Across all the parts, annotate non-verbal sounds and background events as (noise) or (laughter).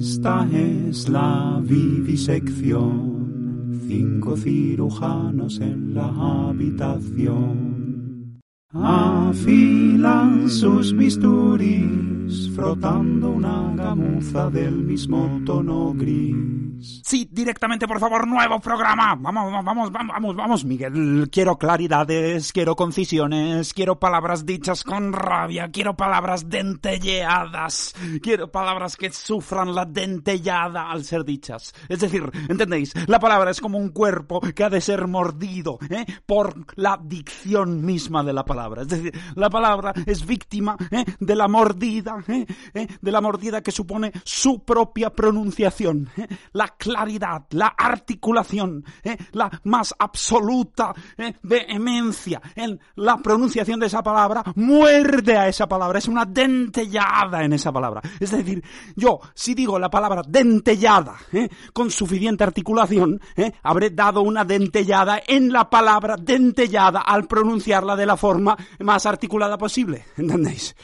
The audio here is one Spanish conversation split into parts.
Esta es la vivisección, cinco cirujanos en la habitación. Afilan sus bisturís, frotando una gamuza del mismo tono gris. Sí, directamente, por favor, nuevo programa. Vamos, vamos, vamos, vamos, vamos, Miguel. Quiero claridades, quiero concisiones, quiero palabras dichas con rabia, quiero palabras dentelleadas, quiero palabras que sufran la dentellada al ser dichas. Es decir, ¿entendéis? La palabra es como un cuerpo que ha de ser mordido, ¿eh? Por la dicción misma de la palabra. Es decir, la palabra es víctima ¿eh? de la mordida, ¿eh? ¿eh? de la mordida que supone su propia pronunciación. ¿eh? La claridad, la articulación, ¿eh? la más absoluta ¿eh? vehemencia en la pronunciación de esa palabra, muerde a esa palabra, es una dentellada en esa palabra. Es decir, yo, si digo la palabra dentellada ¿eh? con suficiente articulación, ¿eh? habré dado una dentellada en la palabra dentellada al pronunciarla de la forma más articulada posible. ¿Entendéis?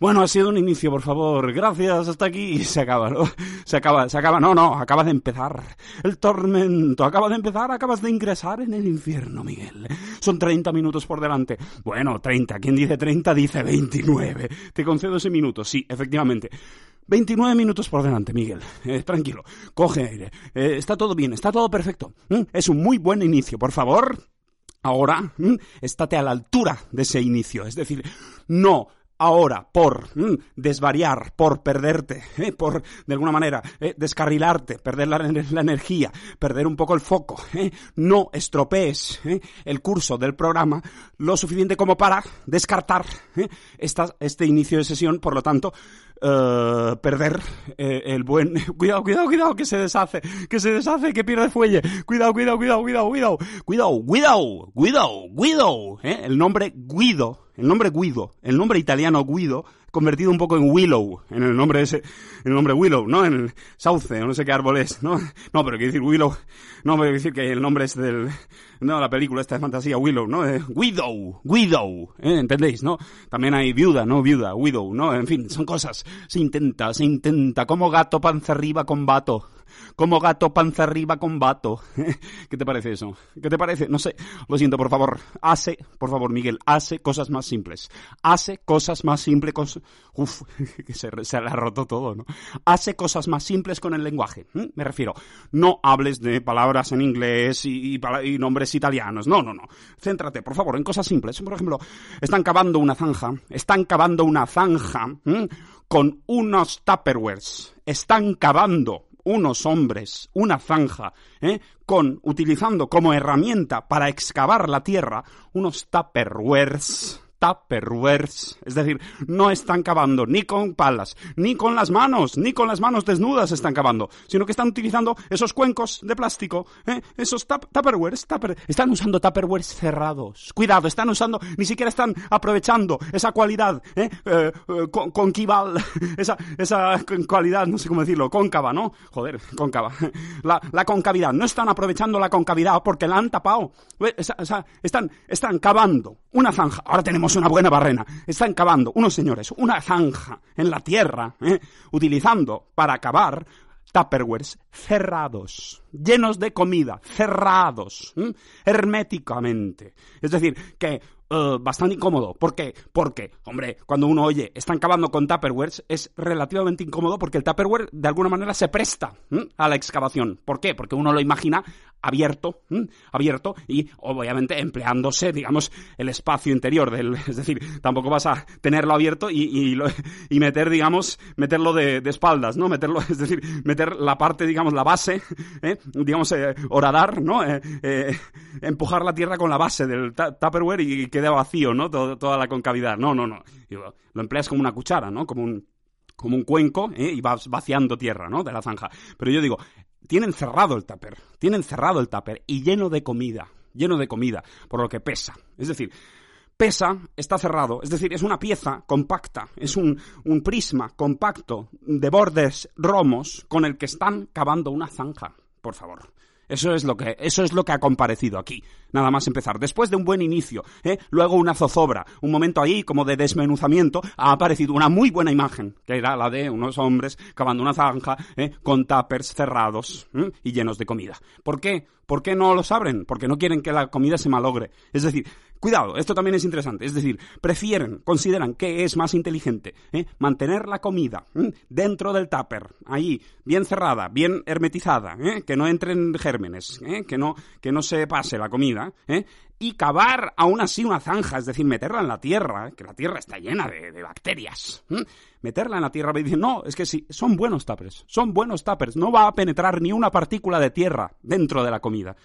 Bueno, ha sido un inicio, por favor. Gracias, hasta aquí. Se acaba, ¿no? (laughs) Se acaba, se acaba. No, no, acaba de empezar. El tormento acaba de empezar, acabas de ingresar en el infierno, Miguel. Son 30 minutos por delante. Bueno, 30. Quien dice 30 dice 29. Te concedo ese minuto, sí, efectivamente. 29 minutos por delante, Miguel. Eh, tranquilo. Coge aire. Eh, está todo bien, está todo perfecto. ¿Mm? Es un muy buen inicio, por favor. Ahora, estate a la altura de ese inicio. Es decir, no ahora por mm, desvariar, por perderte, (laughs) eh, por de alguna manera eh, descarrilarte, perder la, energía, perder un poco el foco, (laughs) eh, no estropees el curso del programa lo suficiente como para descartar esta, este inicio de sesión, por lo tanto, perder el buen... (laughs) Cuidado, cuidado, cuidado, que se deshace, que se deshace, que pierde fuelle. Cuidado, cuidado, cuidado, cuidado, cuidado. Cuidado, Guido, Guido, Guido. ¿eh? El nombre Guido, el nombre Guido, el nombre italiano Guido, convertido un poco en Willow, en el nombre ese, el nombre Willow, ¿no? En el sauce, o no sé qué árbol es, ¿no? No, pero quiero decir Willow, no, pero quiero decir que el nombre es del, no, la película esta de fantasía, Willow, ¿no? Eh, Widow, Widow, ¿eh? ¿entendéis, no? También hay viuda, ¿no? Viuda, Widow, ¿no? En fin, son cosas, se intenta, se intenta, como gato panza arriba con vato como gato panza arriba con vato. (laughs) ¿Qué te parece eso? ¿Qué te parece? No sé. Lo siento, por favor. Hace, por favor, Miguel, hace cosas más simples. Hace cosas más simples con... Uf, (laughs) se, se ha roto todo, ¿no? Hace cosas más simples con el lenguaje. Me refiero, no hables de palabras en inglés y, nombres italianos. No, no, no. Céntrate, por favor, en cosas simples. Por ejemplo, están cavando una zanja. Están cavando una zanja con unos tupperwares. Están cavando unos hombres una zanja, ¿eh? con utilizando como herramienta para excavar la tierra unos tupperwares tupperwares. Es decir, no están cavando ni con palas, ni con las manos, ni con las manos desnudas están cavando, sino que están utilizando esos cuencos de plástico, ¿eh? esos tap tupperwares, tupper están usando tupperwares cerrados. Cuidado, están usando, ni siquiera están aprovechando esa cualidad ¿eh? eh, con, conquival, (laughs) esa, esa cualidad, no sé cómo decirlo, cóncava, ¿no? Joder, cóncava. (laughs) La, concavidad, no están aprovechando la concavidad porque la han tapado. Están cavando una zanja. Ahora tenemos una buena barrena. Están cavando unos señores una zanja en la tierra, ¿eh? utilizando para cavar tupperwares cerrados, llenos de comida, cerrados, ¿eh? herméticamente. Es decir, que Uh, bastante incómodo. ¿Por qué? Porque, hombre, cuando uno oye, están cavando con Tupperwares, es relativamente incómodo porque el Tupperware de alguna manera se presta ¿eh? a la excavación. ¿Por qué? Porque uno lo imagina abierto, abierto y obviamente empleándose, digamos, el espacio interior del, (laughs) es decir, tampoco vas a tenerlo abierto y, y, (laughs) y meter, digamos, meterlo de, de, espaldas, ¿no? Meterlo, (laughs) es decir, meter la parte, digamos, la base, ¿eh? digamos, eh, horadar, ¿no? Eh, eh, empujar la tierra con la base del Tupperware y quede vacío, ¿no? Todo, toda la concavidad. No, no, no. Lo empleas como una cuchara, ¿no? Como un, como un cuenco ¿eh? y vas vaciando tierra, ¿no? De la zanja. Pero yo digo, tienen cerrado el tupper, tienen cerrado el tupper y lleno de comida, lleno de comida, por lo que pesa. Es decir, pesa, está cerrado, es decir, es una pieza compacta, es un, un prisma compacto de bordes romos con el que están cavando una zanja, por favor. Eso es lo que, eso es lo que ha comparecido aquí. Nada más empezar. Después de un buen inicio, ¿eh? luego una zozobra, un momento ahí como de desmenuzamiento, ha aparecido una muy buena imagen, que era la de unos hombres cavando una zanja ¿eh? con tuppers cerrados ¿eh? y llenos de comida. ¿Por qué? ¿Por qué no los abren? Porque no quieren que la comida se malogre. Es decir, Cuidado, esto también es interesante. Es decir, prefieren, consideran que es más inteligente ¿eh? mantener la comida dentro del tupper, ahí, bien cerrada, bien hermetizada, ¿eh? que no entren gérmenes, ¿eh? que, no, que no se pase la comida, y cavar aún así una zanja, es decir, meterla en la tierra, que la tierra está llena de, bacterias. Meterla en la tierra y decir, no, es que sí, son buenos tuppers, son buenos tuppers, no va a penetrar ni una partícula de tierra dentro de la comida.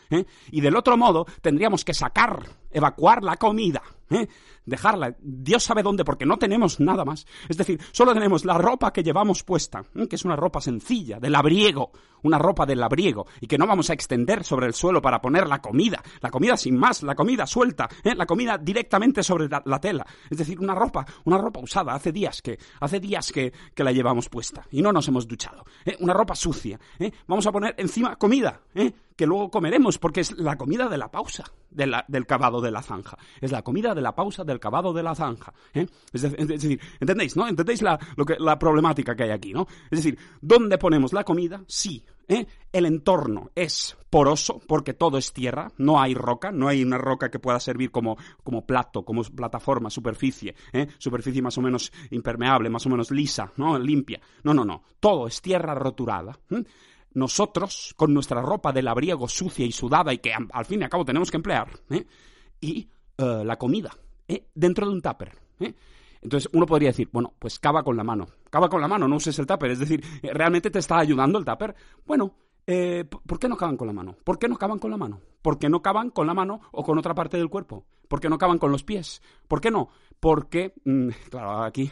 Y del otro modo, tendríamos que sacar, evacuar la comida, ¿eh? dejarla, Dios sabe dónde, porque no tenemos nada más. Es decir, solo tenemos la ropa que llevamos puesta, ¿eh? que es una ropa sencilla, del labriego, una ropa del labriego, y que no vamos a extender sobre el suelo para poner la comida, la comida sin más, la comida suelta, ¿eh? la comida directamente sobre la, tela. Es decir, una ropa, una ropa usada, hace días que, hace días que, que la llevamos puesta, y no nos hemos duchado. Una ropa sucia. Vamos a poner encima comida, que luego comeremos, porque es la comida de la pausa del cavado de la zanja. Es la comida de la pausa del cavado de la zanja. ¿eh? Es, decir, ¿entendéis, no? ¿Entendéis la, lo que, la problemática que hay aquí, no? Es decir, ¿dónde ponemos la comida? Sí. ¿eh? El entorno es poroso porque todo es tierra, no hay roca, no hay una roca que pueda servir como, como plato, como plataforma, superficie, ¿eh? superficie más o menos impermeable, más o menos lisa, ¿no? limpia. No, no, no, todo es tierra roturada nosotros, con nuestra ropa de labriego sucia y sudada y que al fin y al cabo tenemos que emplear, ¿eh? y eh, la comida, ¿eh? dentro de un tupper. Entonces uno podría decir, bueno, pues cava con la mano. Cava con la mano, no uses el tupper. Es decir, ¿realmente te está ayudando el tupper? Bueno, ¿por qué no cavan con la mano? ¿Por qué no cavan con la mano? ¿Por qué no cavan con la mano o con otra parte del cuerpo? ¿Por qué no cavan con los pies? ¿Por qué no? Porque, mm, (laughs) claro, aquí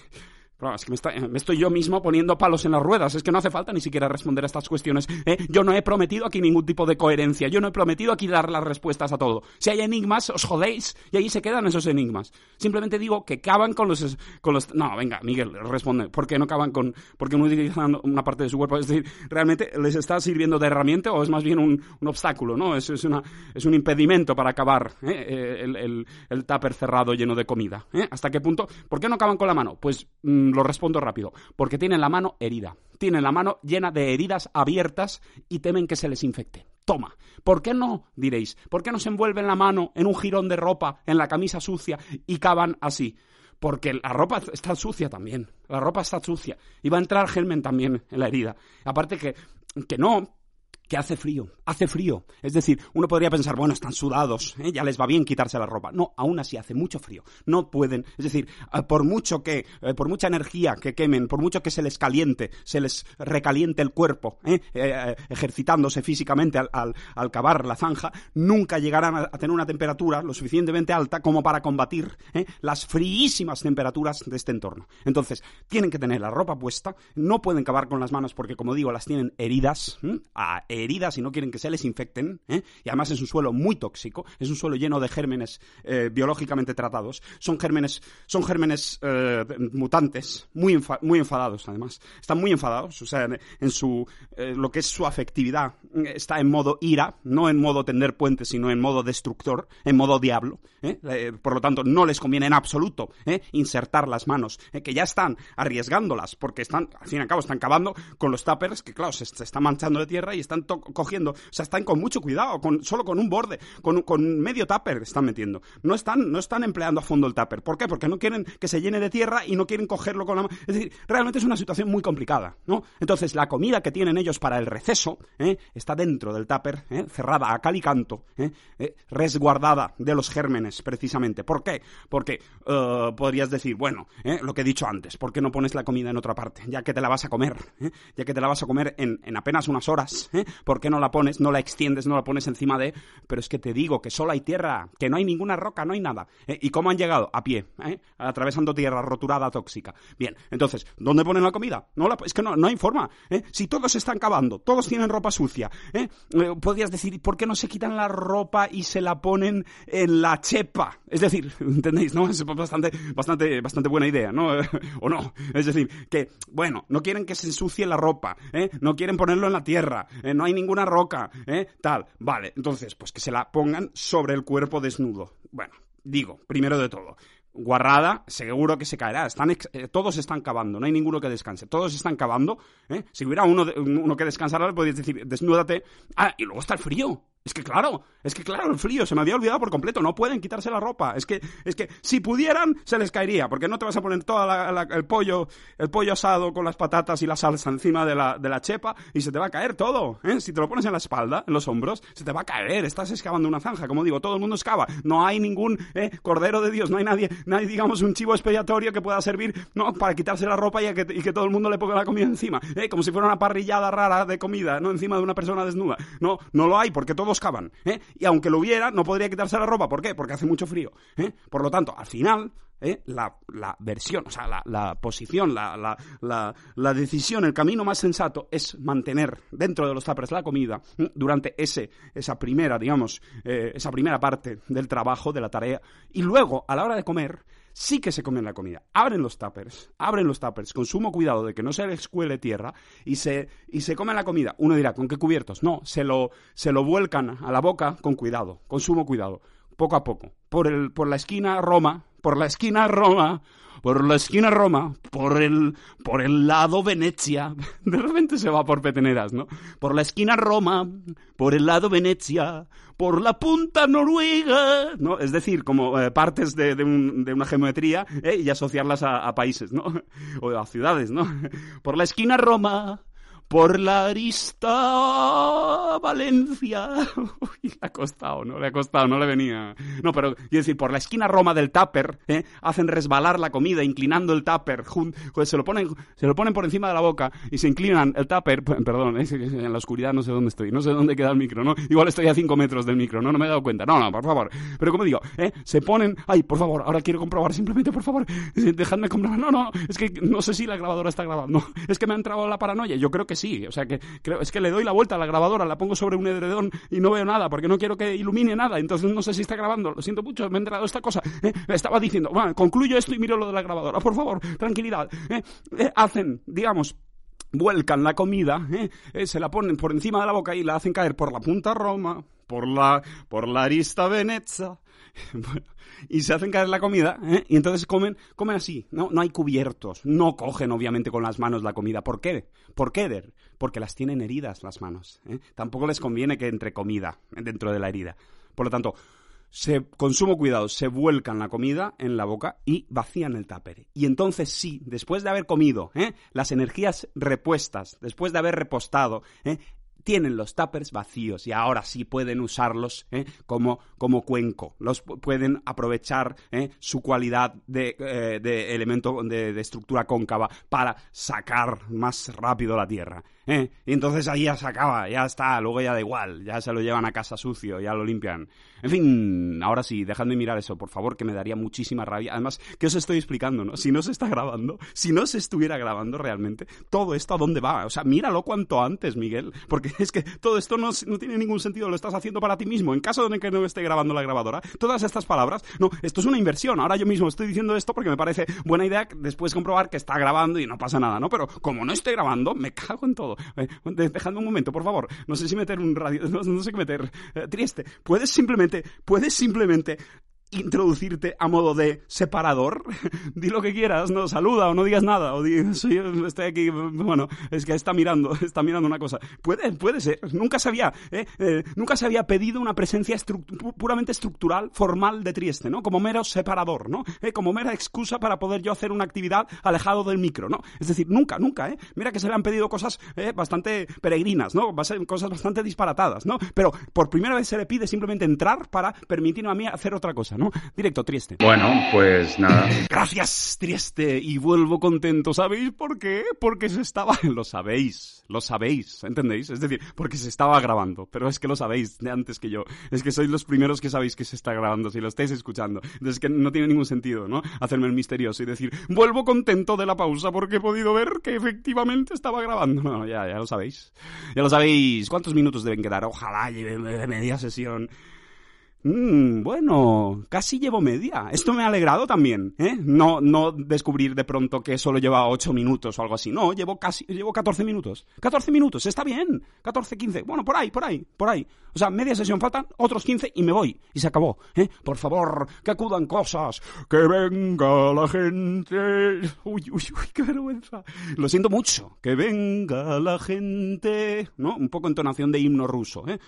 es que me, estoy yo mismo poniendo palos en las ruedas. Es que no hace falta ni siquiera responder a estas cuestiones. ¿eh? Yo no he prometido aquí ningún tipo de coherencia. Yo no he prometido aquí dar las respuestas a todo. Si hay enigmas, os jodéis y ahí se quedan esos enigmas. Simplemente digo que caban con los... Con los... No, venga, Miguel, responde. ¿Por qué no caban con...? ¿Por qué no utilizan una parte de su cuerpo? Es decir, ¿realmente les está sirviendo de herramienta o es más bien un, obstáculo? ¿no? Es, es, una, es un impedimento para acabar ¿eh? Eh, el, el, el, tupper cerrado lleno de comida. ¿Hasta qué punto? ¿Por qué no caban con la mano? Pues... Mm, lo respondo rápido. Porque tienen la mano herida. Tienen la mano llena de heridas abiertas y temen que se les infecte. Toma. ¿Por qué no? Diréis. ¿Por qué no se envuelven la mano en un jirón de ropa, en la camisa sucia y cavan así? Porque la ropa está sucia también. La ropa está sucia. Y va a entrar germen también en la herida. Aparte que, que no, que hace frío, hace frío. Es decir, uno podría pensar, bueno, están sudados, ¿eh? ya les va bien quitarse la ropa. No, aún así hace mucho frío. No pueden, es decir, eh, por mucho que, eh, por mucha energía que quemen, por mucho que se les caliente, se les recaliente el cuerpo, ejercitándose físicamente al, al, cavar la zanja, nunca llegarán a, tener una temperatura lo suficientemente alta como para combatir las fríísimas temperaturas de este entorno. Entonces, tienen que tener la ropa puesta, no pueden cavar con las manos porque, como digo, las tienen heridas, a, heridas y no quieren que se les infecten, ¿eh? y además es un suelo muy tóxico, es un suelo lleno de gérmenes eh, biológicamente tratados, son gérmenes, son gérmenes eh, mutantes, muy, muy enfadados además, están muy enfadados, o sea, en, su, lo que es su afectividad está en modo ira, no en modo tender puentes, sino en modo destructor, en modo diablo, por lo tanto no les conviene en absoluto insertar las manos, que ya están arriesgándolas, porque están, al fin y al cabo, están cavando con los tuppers, que claro, se, se están manchando de tierra y están cogiendo, o sea, están con mucho cuidado, con, solo con un borde, con, medio tupper están metiendo. No están, no están empleando a fondo el tupper. ¿Por qué? Porque no quieren que se llene de tierra y no quieren cogerlo con la mano. Es decir, realmente es una situación muy complicada, ¿no? Entonces, la comida que tienen ellos para el receso ¿eh? está dentro del tupper, ¿eh? cerrada a cal y canto, ¿eh? resguardada de los gérmenes, precisamente. ¿Por qué? Porque podrías decir, bueno, lo que he dicho antes, ¿por qué no pones la comida en otra parte? Ya que te la vas a comer, ya que te la vas a comer en, en apenas unas horas, ¿por qué no la pones, no la extiendes, no la pones encima de... Pero es que te digo que solo hay tierra, que no hay ninguna roca, no hay nada. ¿eh? ¿Y cómo han llegado? A pie, ¿eh? atravesando tierra roturada, tóxica. Bien, entonces, ¿dónde ponen la comida? No es que no, no hay forma. ¿eh? Si todos están cavando, todos tienen ropa sucia, podrías decir, ¿por qué no se quitan la ropa y se la ponen en la chepa? Es decir, (laughs) ¿entendéis? ¿No? Es bastante, bastante, bastante buena idea, ¿no? (laughs) ¿O no? Es decir, que, bueno, no quieren que se ensucie la ropa, no quieren ponerlo en la tierra, no hay ninguna roca, ¿eh? Tal, vale, entonces, pues que se la pongan sobre el cuerpo desnudo. Bueno, digo, primero de todo, guarrada, seguro que se caerá. Están eh, todos están cavando, no hay ninguno que descanse. Todos están cavando. ¿eh? Si hubiera uno, uno que descansara, le podrías decir, desnúdate. Ah, y luego está el frío. Es que claro, es que claro, el frío, se me había olvidado por completo, no pueden quitarse la ropa. Es que, es que si pudieran, se les caería, porque no te vas a poner todo el pollo, el pollo asado con las patatas y la salsa encima de la, de la chepa y se te va a caer todo, ¿eh? Si te lo pones en la espalda, en los hombros, se te va a caer, estás excavando una zanja, como digo, todo el mundo excava, no hay ningún ¿eh? cordero de Dios, no hay nadie, nadie, digamos, un chivo expiatorio que pueda servir, no, para quitarse la ropa y que, y que todo el mundo le ponga la comida encima, ¿eh? Como si fuera una parrillada rara de comida, no encima de una persona desnuda. No, no lo hay, porque todos ¿eh? Y aunque lo hubiera, no podría quitarse la ropa. ¿Por qué? Porque hace mucho frío. ¿eh? Por lo tanto, al final, ¿eh? la, versión, o sea, la, posición, la, la, decisión, el camino más sensato es mantener dentro de los tuppers la comida durante ese, esa primera, digamos, esa primera parte del trabajo, de la tarea. Y luego, a la hora de comer, sí que se comen la comida. Abren los tuppers, abren los tuppers con sumo cuidado de que no se les cuele tierra y se, y se comen la comida. Uno dirá, ¿con qué cubiertos? No, se lo, se lo vuelcan a la boca con cuidado, con sumo cuidado, poco a poco. Por, el, por la esquina Roma, por la esquina Roma, por la esquina Roma, por el, por el lado Venecia. (laughs) De repente se va por peteneras, ¿no? Por la esquina Roma, por el lado Venecia, por la punta Noruega, ¿no? Es decir, como eh, partes de, de, de, una geometría ¿eh? y asociarlas a, a, países, ¿no? (laughs) O a ciudades, ¿no? (laughs) Por la esquina Roma, por la arista Valencia. (laughs) Uy, le ha costado, ¿no? Le ha costado, no le venía. No, pero quiero decir, por la esquina Roma del tupper, ¿eh? hacen resbalar la comida inclinando el tupper. Pues se lo ponen, se lo ponen por encima de la boca y se inclinan el tupper. (laughs) Perdón, en la oscuridad no sé dónde estoy, no sé dónde queda el micro, ¿no? Igual estoy a 5 metros del micro, ¿no? No me he dado cuenta. No, no, por favor. Pero como digo, ¿eh? se ponen. Ay, por favor, ahora quiero comprobar simplemente, por favor. (laughs) Dejadme comprobar. No, no, es que no sé si la grabadora está grabando. Es que me ha entrado la paranoia. Yo creo que sí. O sea que creo, es que le doy la vuelta a la grabadora, la pongo sobre un edredón y no veo nada porque no quiero que ilumine nada. Entonces no sé si está grabando. Lo siento mucho, me he entrado esta cosa. ¿eh? Estaba diciendo, bueno, concluyo esto y miro lo de la grabadora. Por favor, tranquilidad. ¿eh? Eh, hacen, digamos, vuelcan la comida, se la ponen por encima de la boca y la hacen caer por la punta Roma, por la, por la arista Venezia. (laughs) Bueno, y se hacen caer la comida, ¿eh? y entonces comen, comen así, ¿no? No hay cubiertos, no cogen obviamente con las manos la comida. ¿Por qué? ¿Por qué, Der? Porque las tienen heridas las manos. ¿eh? Tampoco les conviene que entre comida dentro de la herida. Por lo tanto, se, con sumo cuidado, se vuelcan la comida en la boca y vacían el tupper. Y entonces sí, después de haber comido, ¿eh? las energías repuestas, después de haber repostado, ¿eh? tienen los tuppers vacíos y ahora sí pueden usarlos ¿eh? como, como cuenco. Los pueden aprovechar ¿eh? su cualidad de, eh, de elemento de, de, estructura cóncava para sacar más rápido la tierra. ¿Eh? Y entonces ahí ya se acaba, ya está, luego ya da igual, ya se lo llevan a casa sucio, ya lo limpian. En fin, ahora sí, dejadme mirar eso, por favor, que me daría muchísima rabia. Además, ¿qué os estoy explicando, no? Si no se está grabando, si no se estuviera grabando realmente, todo esto a dónde va. O sea, míralo cuanto antes, Miguel, porque es que todo esto no, no tiene ningún sentido, lo estás haciendo para ti mismo. En caso de que no esté grabando la grabadora, todas estas palabras, no, esto es una inversión. Ahora yo mismo estoy diciendo esto porque me parece buena idea después comprobar que está grabando y no pasa nada, ¿no? Pero como no esté grabando, me cago en todo. Eh, dejadme un momento, por favor. No sé si meter un radio, (laughs) no, sé qué meter. Eh, triste. Puedes simplemente, puedes simplemente introducirte a modo de separador. (laughs) di lo que quieras, no saluda o no digas nada, o di, estoy aquí, bueno, es que está mirando, (laughs) está mirando una cosa. Puede, puede ser, nunca se había, ¿eh? Eh, nunca se había pedido una presencia puramente estructural, formal de Trieste, ¿no? Como mero separador, ¿no? ¿Eh? Como mera excusa para poder yo hacer una actividad alejado del micro, ¿no? Es decir, nunca, nunca, ¿eh? Mira que se le han pedido cosas bastante peregrinas, ¿no? Cosas bastante disparatadas, ¿no? Pero por primera vez se le pide simplemente entrar para permitirme a mí hacer otra cosa. ¿No? Directo, Trieste. Bueno, pues nada. Gracias, Trieste, y vuelvo contento. ¿Sabéis por qué? Porque se estaba... (laughs) Lo sabéis, lo sabéis, ¿entendéis? Es decir, porque se estaba grabando, pero es que lo sabéis de antes que yo. Es que sois los primeros que sabéis que se está grabando, si lo estáis escuchando. Entonces que no tiene ningún sentido, ¿no? Hacerme el misterioso y decir, vuelvo contento de la pausa porque he podido ver que efectivamente estaba grabando. No, ya, ya lo sabéis. Ya lo sabéis. ¿Cuántos minutos deben quedar? Ojalá lleve media sesión. Mm, bueno, casi llevo media. Esto me ha alegrado también, ¿eh? No, no descubrir de pronto que solo lleva 8 minutos o algo así. No, llevo casi, llevo 14 minutos. 14 minutos, está bien. 14, 15. Bueno, por ahí, por ahí, por ahí. O sea, media sesión, faltan otros 15 y me voy. Y se acabó, ¿eh? Por favor, que acudan cosas. Que venga la gente. Uy, uy, uy, qué vergüenza. Lo siento mucho. Que venga la gente. ¿No? Un poco entonación de himno ruso, ¿eh?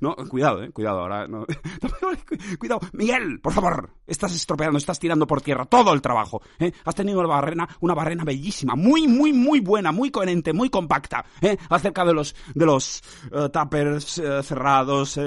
No, cuidado, eh, cuidado ahora. No. (laughs) cuidado, Miguel, por favor, estás estropeando, estás tirando por tierra todo el trabajo. ¿eh? Has tenido una barrena, una barrena bellísima, muy, muy, muy buena, muy coherente, muy compacta, ¿eh? acerca de los, de los uh, cerrados,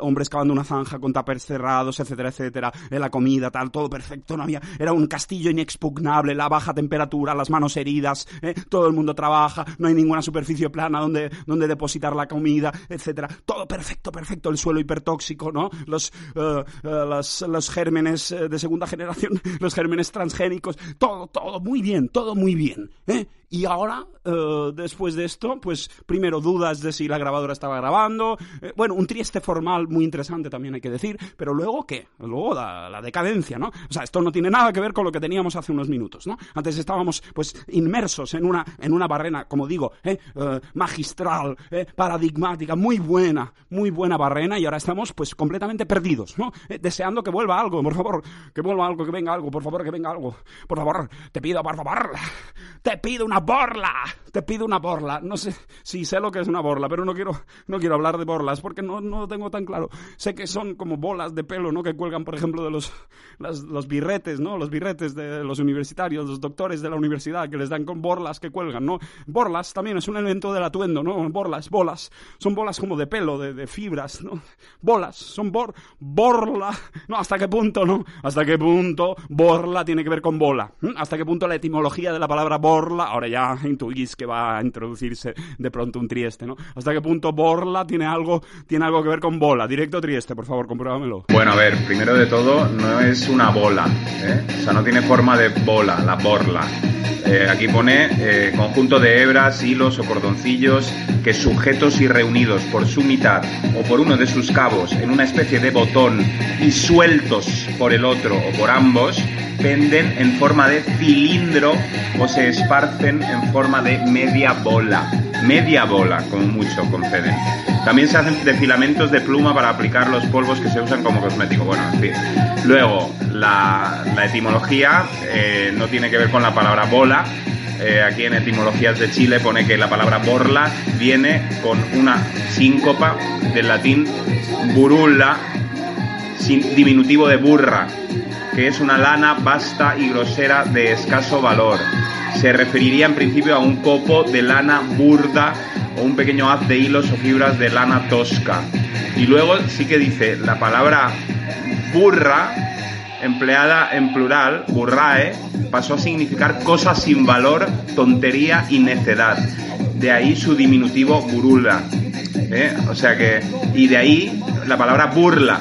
hombres cavando una zanja con tuppers cerrados, etcétera, etcétera, la comida, tal, todo perfecto, no había, era un castillo inexpugnable, la baja temperatura, las manos heridas, todo el mundo trabaja, no hay ninguna superficie plana donde, donde depositar la comida, etcétera. Todo perfecto, perfecto. El suelo hipertóxico, ¿no? Los, uh, uh, los, los, gérmenes de segunda generación, (laughs) los gérmenes transgénicos, todo, todo muy bien, todo muy bien. ¿eh? Y ahora, uh, después de esto, pues primero dudas de si la grabadora estaba grabando. Eh, bueno, un trieste formal muy interesante también hay que decir. Pero luego, ¿qué? Luego la, la, decadencia, ¿no? O sea, esto no tiene nada que ver con lo que teníamos hace unos minutos, ¿no? Antes estábamos, pues, inmersos en una, en una barrena, como digo, ¿eh? Uh, magistral, ¿eh? paradigmática, muy buena, muy buena barrena. Y ahora estamos, pues, completamente perdidos, ¿no? Eh, deseando que vuelva algo, por favor. Que vuelva algo, que venga algo, por favor, que venga algo. Por favor, te pido, por favor. Te pido una borla. Te pido una borla. No sé si sé lo que es una borla, pero no quiero, no quiero hablar de borlas porque no, no lo tengo tan claro. Sé que son como bolas de pelo, ¿no? Que cuelgan, por ejemplo, de los, los birretes, ¿no? Los birretes de los universitarios, los doctores de la universidad, que les dan con borlas que cuelgan, ¿no? Borlas también es un elemento del atuendo, ¿no? Borlas, bolas. Son bolas como de pelo, de, de fibras, ¿no? Bolas, son bor, borla. No, ¿hasta qué punto, no? ¿Hasta qué punto borla tiene que ver con bola? ¿Mm? ¿Hasta qué punto la etimología de la palabra borla, ya intuís que va a introducirse de pronto un Trieste, ¿no? ¿Hasta qué punto Borla tiene algo, tiene algo que ver con bola? Directo Trieste, por favor, compruébamelo. Bueno, a ver, primero de todo, no es una bola, ¿eh? O sea, no tiene forma de bola, la borla. Eh, aquí pone eh, conjunto de hebras, hilos o cordoncillos que sujetos y reunidos por su mitad o por uno de sus cabos en una especie de botón y sueltos por el otro o por ambos, penden en forma de cilindro o se esparcen en forma de media bola. Media bola, como mucho conceden. También se hacen de filamentos de pluma para aplicar los polvos que se usan como cosmético. Bueno, en fin. Luego, la, etimología eh, no tiene que ver con la palabra bola. Eh, aquí en etimologías de Chile pone que la palabra borla viene con una síncopa del latín burulla, sin, diminutivo de burra, que es una lana vasta y grosera de escaso valor. Se referiría en principio a un copo de lana burda o un pequeño haz de hilos o fibras de lana tosca. Y luego sí que dice la palabra burra, empleada en plural, burrae, pasó a significar cosa sin valor, tontería y necedad. De ahí su diminutivo burula. ¿eh? O sea que, y de ahí la palabra burla,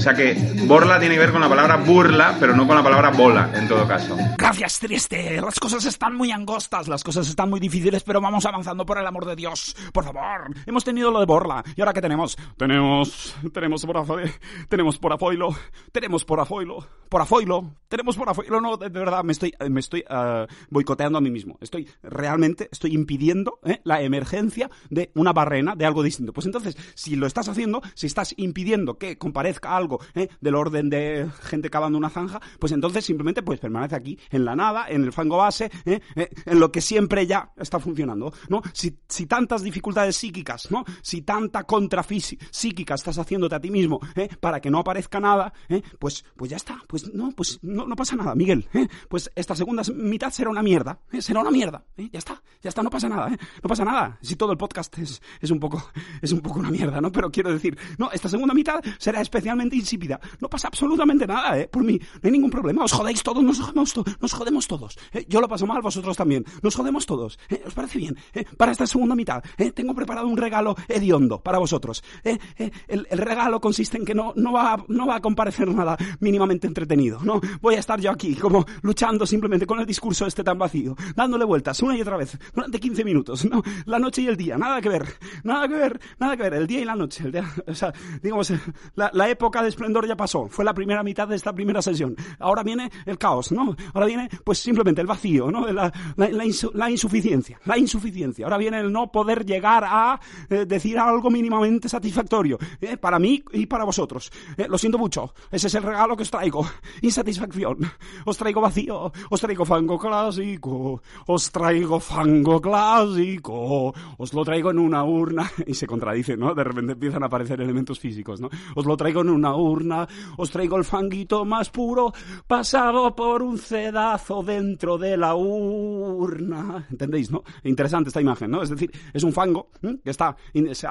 o sea que borla tiene que ver con la palabra burla, pero no con la palabra bola, en todo caso. Gracias, Trieste. Las cosas están muy angostas, las cosas están muy difíciles, pero vamos avanzando por el amor de Dios. Por favor, hemos tenido lo de borla. ¿Y ahora qué tenemos? Tenemos, tenemos por afoilo, tenemos por afoilo, tenemos por afoilo, por afoilo, tenemos por afoilo. No, de, verdad, me estoy, me estoy uh, boicoteando a mí mismo. Estoy, realmente, estoy impidiendo ¿eh? la emergencia de una barrena, de algo distinto. Pues entonces, si lo estás haciendo, si estás impidiendo que comparezca algo ¿eh? del orden de gente cavando una zanja, pues entonces simplemente pues permanece aquí, en la nada, en el fango base, ¿eh? Eh, en lo que siempre ya está funcionando, ¿no? Si, si tantas dificultades psíquicas, ¿no? Si tanta contra psíquica estás haciéndote a ti mismo, para que no aparezca nada, pues, pues ya está, pues no, pues no, no pasa nada, Miguel, pues esta segunda mitad será una mierda, será una mierda, ya está, ya está, no pasa nada, no pasa nada, si todo el podcast es, es un poco, (laughs) es un poco una mierda, ¿no? Pero quiero decir, no, esta segunda mitad será especialmente insípida. No pasa absolutamente nada, ¿eh? Por mí, no hay ningún problema. Os jodéis todos, nos jodemos, nos jodemos todos. ¿eh? Yo lo paso mal, vosotros también. Nos jodemos todos. ¿eh? ¿Os parece bien? ¿eh? Para esta segunda mitad, tengo preparado un regalo hediondo para vosotros. El, regalo consiste en que no, no, va, no va a comparecer nada mínimamente entretenido. No voy a estar yo aquí como luchando simplemente con el discurso este tan vacío, dándole vueltas una y otra vez durante 15 minutos. La noche y el día, nada que ver. Nada que ver, nada que ver. El día y la noche. O sea, digamos, la, la época de esplendor ya pasó. Fue la primera mitad de esta primera sesión. Ahora viene el caos, ¿no? Ahora viene, pues simplemente el vacío, ¿no? La, la, la, insu la insuficiencia. La insuficiencia. Ahora viene el no poder llegar a eh, decir algo mínimamente satisfactorio. Eh, para mí y para vosotros. Eh, lo siento mucho. Ese es el regalo que os traigo. (laughs) Insatisfacción. Os traigo vacío. Os traigo fango clásico. Os traigo fango clásico. Os lo traigo en una urna. (laughs) Y se contradice, ¿no? De repente empiezan a aparecer elementos físicos, ¿no? Os lo traigo en una urna. Os traigo el fanguito más puro pasado por un cedazo dentro de la urna. ¿Entendéis, no? Interesante esta imagen, ¿no? Es decir, es un fango que está,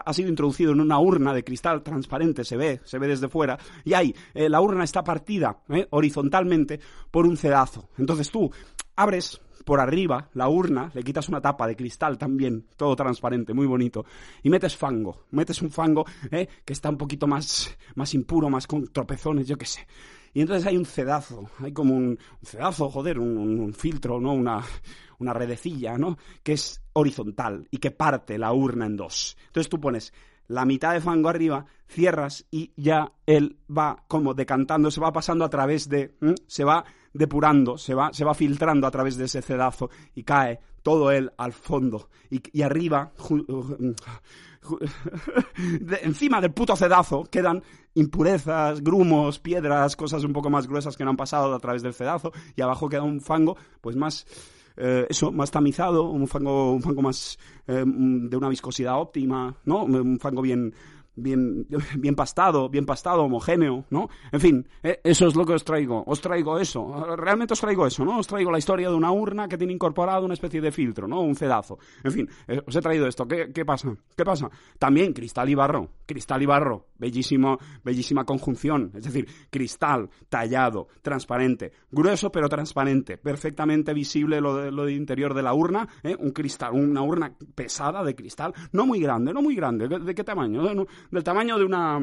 ha sido introducido en una urna de cristal transparente, se ve, se ve desde fuera, y ahí eh, la urna está partida ¿eh? horizontalmente por un cedazo. Entonces tú abres por arriba la urna, le quitas una tapa de cristal también, todo transparente, muy bonito, y metes fango, metes un fango ¿eh? que está un poquito más, más impuro, más con tropezones, yo qué sé. Y entonces hay un cedazo, hay como un, cedazo, joder, un, filtro, ¿no? Una, una redecilla, ¿no? Que es horizontal y que parte la urna en dos. Entonces tú pones la mitad de fango arriba, cierras y ya él va como decantando, se va pasando a través de, se va depurando, se va, se va filtrando a través de ese cedazo y cae todo él al fondo. Y, arriba, de, encima del puto cedazo, quedan impurezas, grumos, piedras, cosas un poco más gruesas que no han pasado a través del cedazo, y abajo queda un fango, pues más, eh, eso, más tamizado, un fango, un fango más eh, de una viscosidad óptima, ¿no? Un fango bien, bien, (laughs) bien pastado, bien pastado, homogéneo, ¿no? En fin, eh, eso es lo que os traigo. Os traigo eso. Realmente os traigo eso, ¿no? Os traigo la historia de una urna que tiene incorporado una especie de filtro, ¿no? Un cedazo. En fin, eh, os he traído esto. ¿Qué, ¿Qué, pasa? ¿Qué pasa? También cristal y barro. Cristal y barro. Bellísimo, bellísima conjunción. Es decir, cristal, tallado, transparente. Grueso pero transparente. Perfectamente visible lo de, lo de interior de la urna. ¿eh? Un cristal, una urna pesada de cristal. No muy grande, no muy grande. ¿De, de qué tamaño? No, del tamaño de una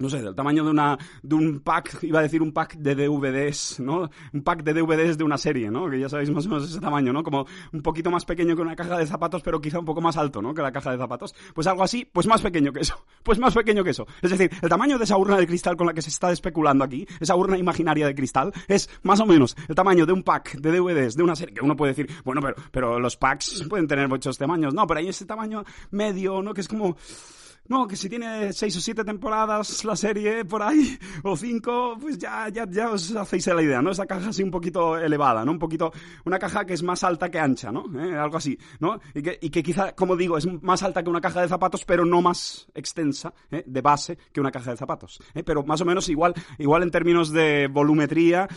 no sé, del tamaño de una de un pack, iba a decir un pack de DVDs, ¿no? Un pack de DVDs de una serie, ¿no? Que ya sabéis más o menos ese tamaño, ¿no? Como un poquito más pequeño que una caja de zapatos, pero quizá un poco más alto, ¿no? Que la caja de zapatos. Pues algo así, pues más pequeño que eso. (laughs) Pues más pequeño que eso. Es decir, el tamaño de esa urna de cristal con la que se está especulando aquí, esa urna imaginaria de cristal, es más o menos el tamaño de un pack de DVDs de una serie, que uno puede decir, bueno, pero, pero los packs pueden tener muchos tamaños. No, pero hay ese tamaño medio, ¿no? Que es como no, que si tiene seis o siete temporadas la serie por ahí, (laughs) o cinco, pues ya, ya, ya os hacéis la idea, ¿no? Esa caja así un poquito elevada, ¿no? Un poquito, una caja que es más alta que ancha, ¿no? ¿Eh? Algo así, ¿no? Y que, y que quizá, como digo, es más alta que una caja de zapatos, pero no más extensa, ¿eh? de base, que una caja de zapatos. ¿eh? Pero más o menos igual, igual en términos de volumetría,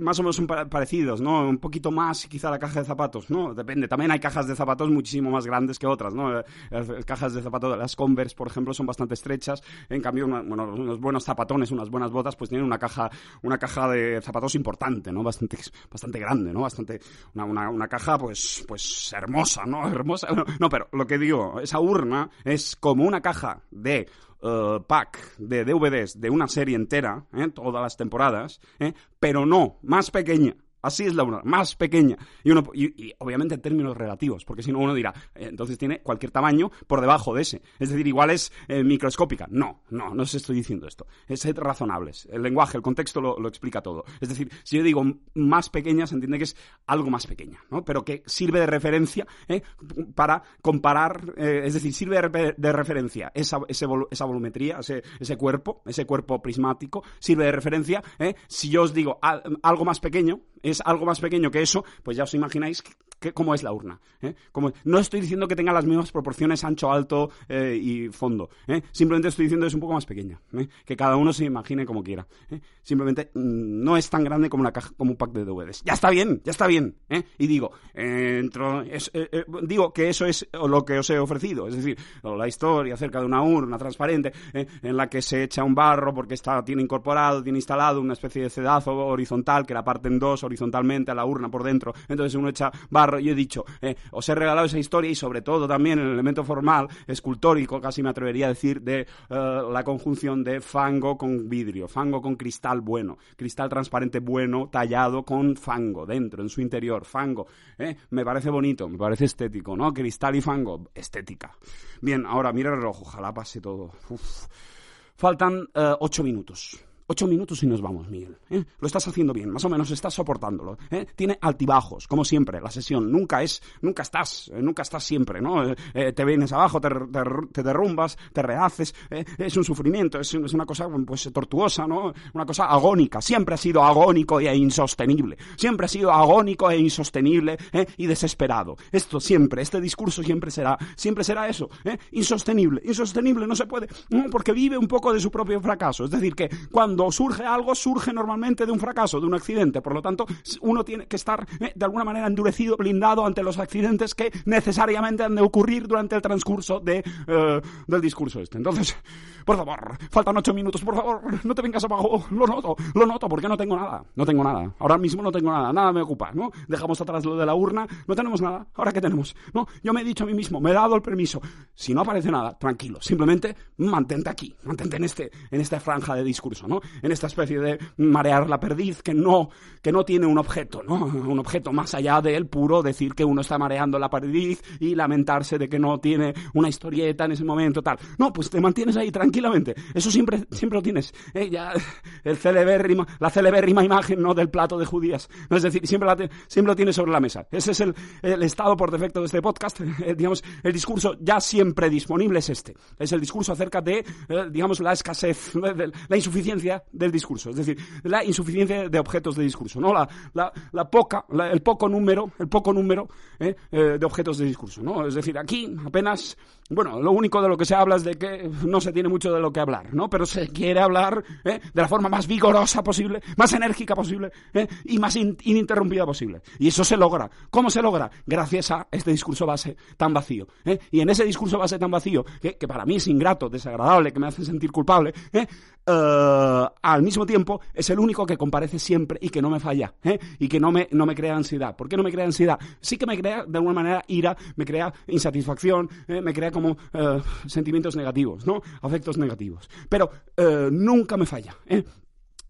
más o menos son parecidos, ¿no? Un poquito más quizá la caja de zapatos, ¿no? Depende. También hay cajas de zapatos muchísimo más grandes que otras, ¿no? Las cajas de zapatos las Converse, por ejemplo, son bastante estrechas. En cambio, bueno, unos buenos zapatones, unas buenas botas, pues tienen una caja, una caja de zapatos importante, ¿no? Bastante, bastante grande, ¿no? Bastante, una, una, una caja, pues, pues hermosa, ¿no? (laughs) Hermosa. No, pero lo que digo, esa urna es como una caja de Uh, pack de DVDs de una serie entera, ¿eh? todas las temporadas, ¿eh? pero no, más pequeña. Así es la urna, más pequeña. Y, uno, y, y, obviamente en términos relativos, porque si no uno dirá, eh, entonces tiene cualquier tamaño por debajo de ese. Es decir, igual es eh, microscópica. No, no, no os estoy diciendo esto. Es ser razonables. El lenguaje, el contexto lo, lo, explica todo. Es decir, si yo digo más pequeña, se entiende que es algo más pequeña, ¿no? Pero que sirve de referencia ¿eh? para comparar, es decir, sirve de, de referencia esa, esa volumetría, ese, ese, cuerpo, ese cuerpo prismático, sirve de referencia. Si yo os digo algo más pequeño, algo más pequeño que eso, pues ya os imagináis cómo es la urna. ¿eh? Como, no estoy diciendo que tenga las mismas proporciones ancho, alto eh, y fondo. ¿eh? Simplemente estoy diciendo que es un poco más pequeña. Que cada uno se imagine como quiera. Simplemente mm, no es tan grande como, una caja, como un pack de DVDs. Ya está bien, ya está bien. Y digo, digo que eso es lo que os he ofrecido. Es decir, la historia acerca de una urna transparente en la que se echa un barro porque está, tiene incorporado, tiene instalado una especie de cedazo horizontal que la parte en dos horizontalmente a la urna por dentro. Entonces uno echa barro y he dicho, eh, os he regalado esa historia y sobre todo también el elemento formal, escultórico, casi me atrevería a decir, de eh, la conjunción de fango con vidrio, fango con cristal bueno, cristal transparente bueno, tallado con fango dentro, en su interior, fango. Eh, me parece bonito, me parece estético, ¿no? Cristal y fango, estética. Bien, ahora mira el reloj, ojalá pase todo. Faltan ocho minutos. Ocho minutos y nos vamos, Miguel. ¿eh? Lo estás haciendo bien, más o menos estás soportándolo. ¿eh? Tiene altibajos, como siempre, la sesión. Nunca es, nunca estás, eh, nunca estás siempre, ¿no? te vienes abajo, te, te, derrumbas, te rehaces. es un sufrimiento, es, una cosa pues tortuosa, ¿no? Una cosa agónica. Siempre ha sido agónico e insostenible. Siempre ha sido agónico e insostenible y desesperado. Esto siempre, este discurso siempre será, siempre será eso, insostenible. Insostenible no se puede, porque vive un poco de su propio fracaso. Es decir, que cuando cuando surge algo, surge normalmente de un fracaso, de un accidente. Por lo tanto, uno tiene que estar eh, de alguna manera endurecido, blindado ante los accidentes que necesariamente han de ocurrir durante el transcurso de, eh, del discurso este. Entonces, por favor, faltan ocho minutos, por favor, no te vengas abajo, lo noto, lo noto, porque no tengo nada, no tengo nada. Ahora mismo no tengo nada, nada me ocupa, ¿no? Dejamos atrás lo de la urna, no tenemos nada, ¿ahora qué tenemos? No, yo me he dicho a mí mismo, me he dado el permiso. Si no aparece nada, tranquilo, simplemente mantente aquí, mantente en, este, en esta franja de discurso, ¿no? En esta especie de marear la perdiz que no, que no tiene un objeto, ¿no? Un objeto más allá del puro decir que uno está mareando la perdiz y lamentarse de que no tiene una historieta en ese momento, tal. No, pues te mantienes ahí tranquilamente. Eso siempre, siempre lo tienes. ¿eh? Ya, el celebérrima, la celebérrima imagen ¿no? del plato de judías. Es decir, siempre, la siempre lo tienes sobre la mesa. Ese es el, el estado por defecto de este podcast. Eh, digamos, el discurso ya siempre disponible es este. Es el discurso acerca de, eh, digamos, la escasez, de, la insuficiencia del discurso. Es decir, la insuficiencia de objetos de discurso. ¿no? La, la, la poca, el poco número, el poco número de objetos de discurso. ¿no? Es decir, aquí apenas, bueno, lo único de lo que se habla es de que no se tiene mucho de lo que hablar, ¿no? Pero se quiere hablar ¿eh? de la forma más vigorosa posible, más enérgica posible ¿eh? y más ininterrumpida posible. Y eso se logra. ¿Cómo se logra? Gracias a este discurso base tan vacío. ¿eh? Y en ese discurso base tan vacío, que, que, para mí es ingrato, desagradable, que me hace sentir culpable, al mismo tiempo es el único que comparece siempre y que no me falla, y que no me, no me crea ansiedad. ¿Por qué no me crea ansiedad? Sí que me crea de alguna manera ira, me crea insatisfacción, me crea como sentimientos negativos, ¿no? Afectos negativos. Pero eh, nunca me falla. ¿eh?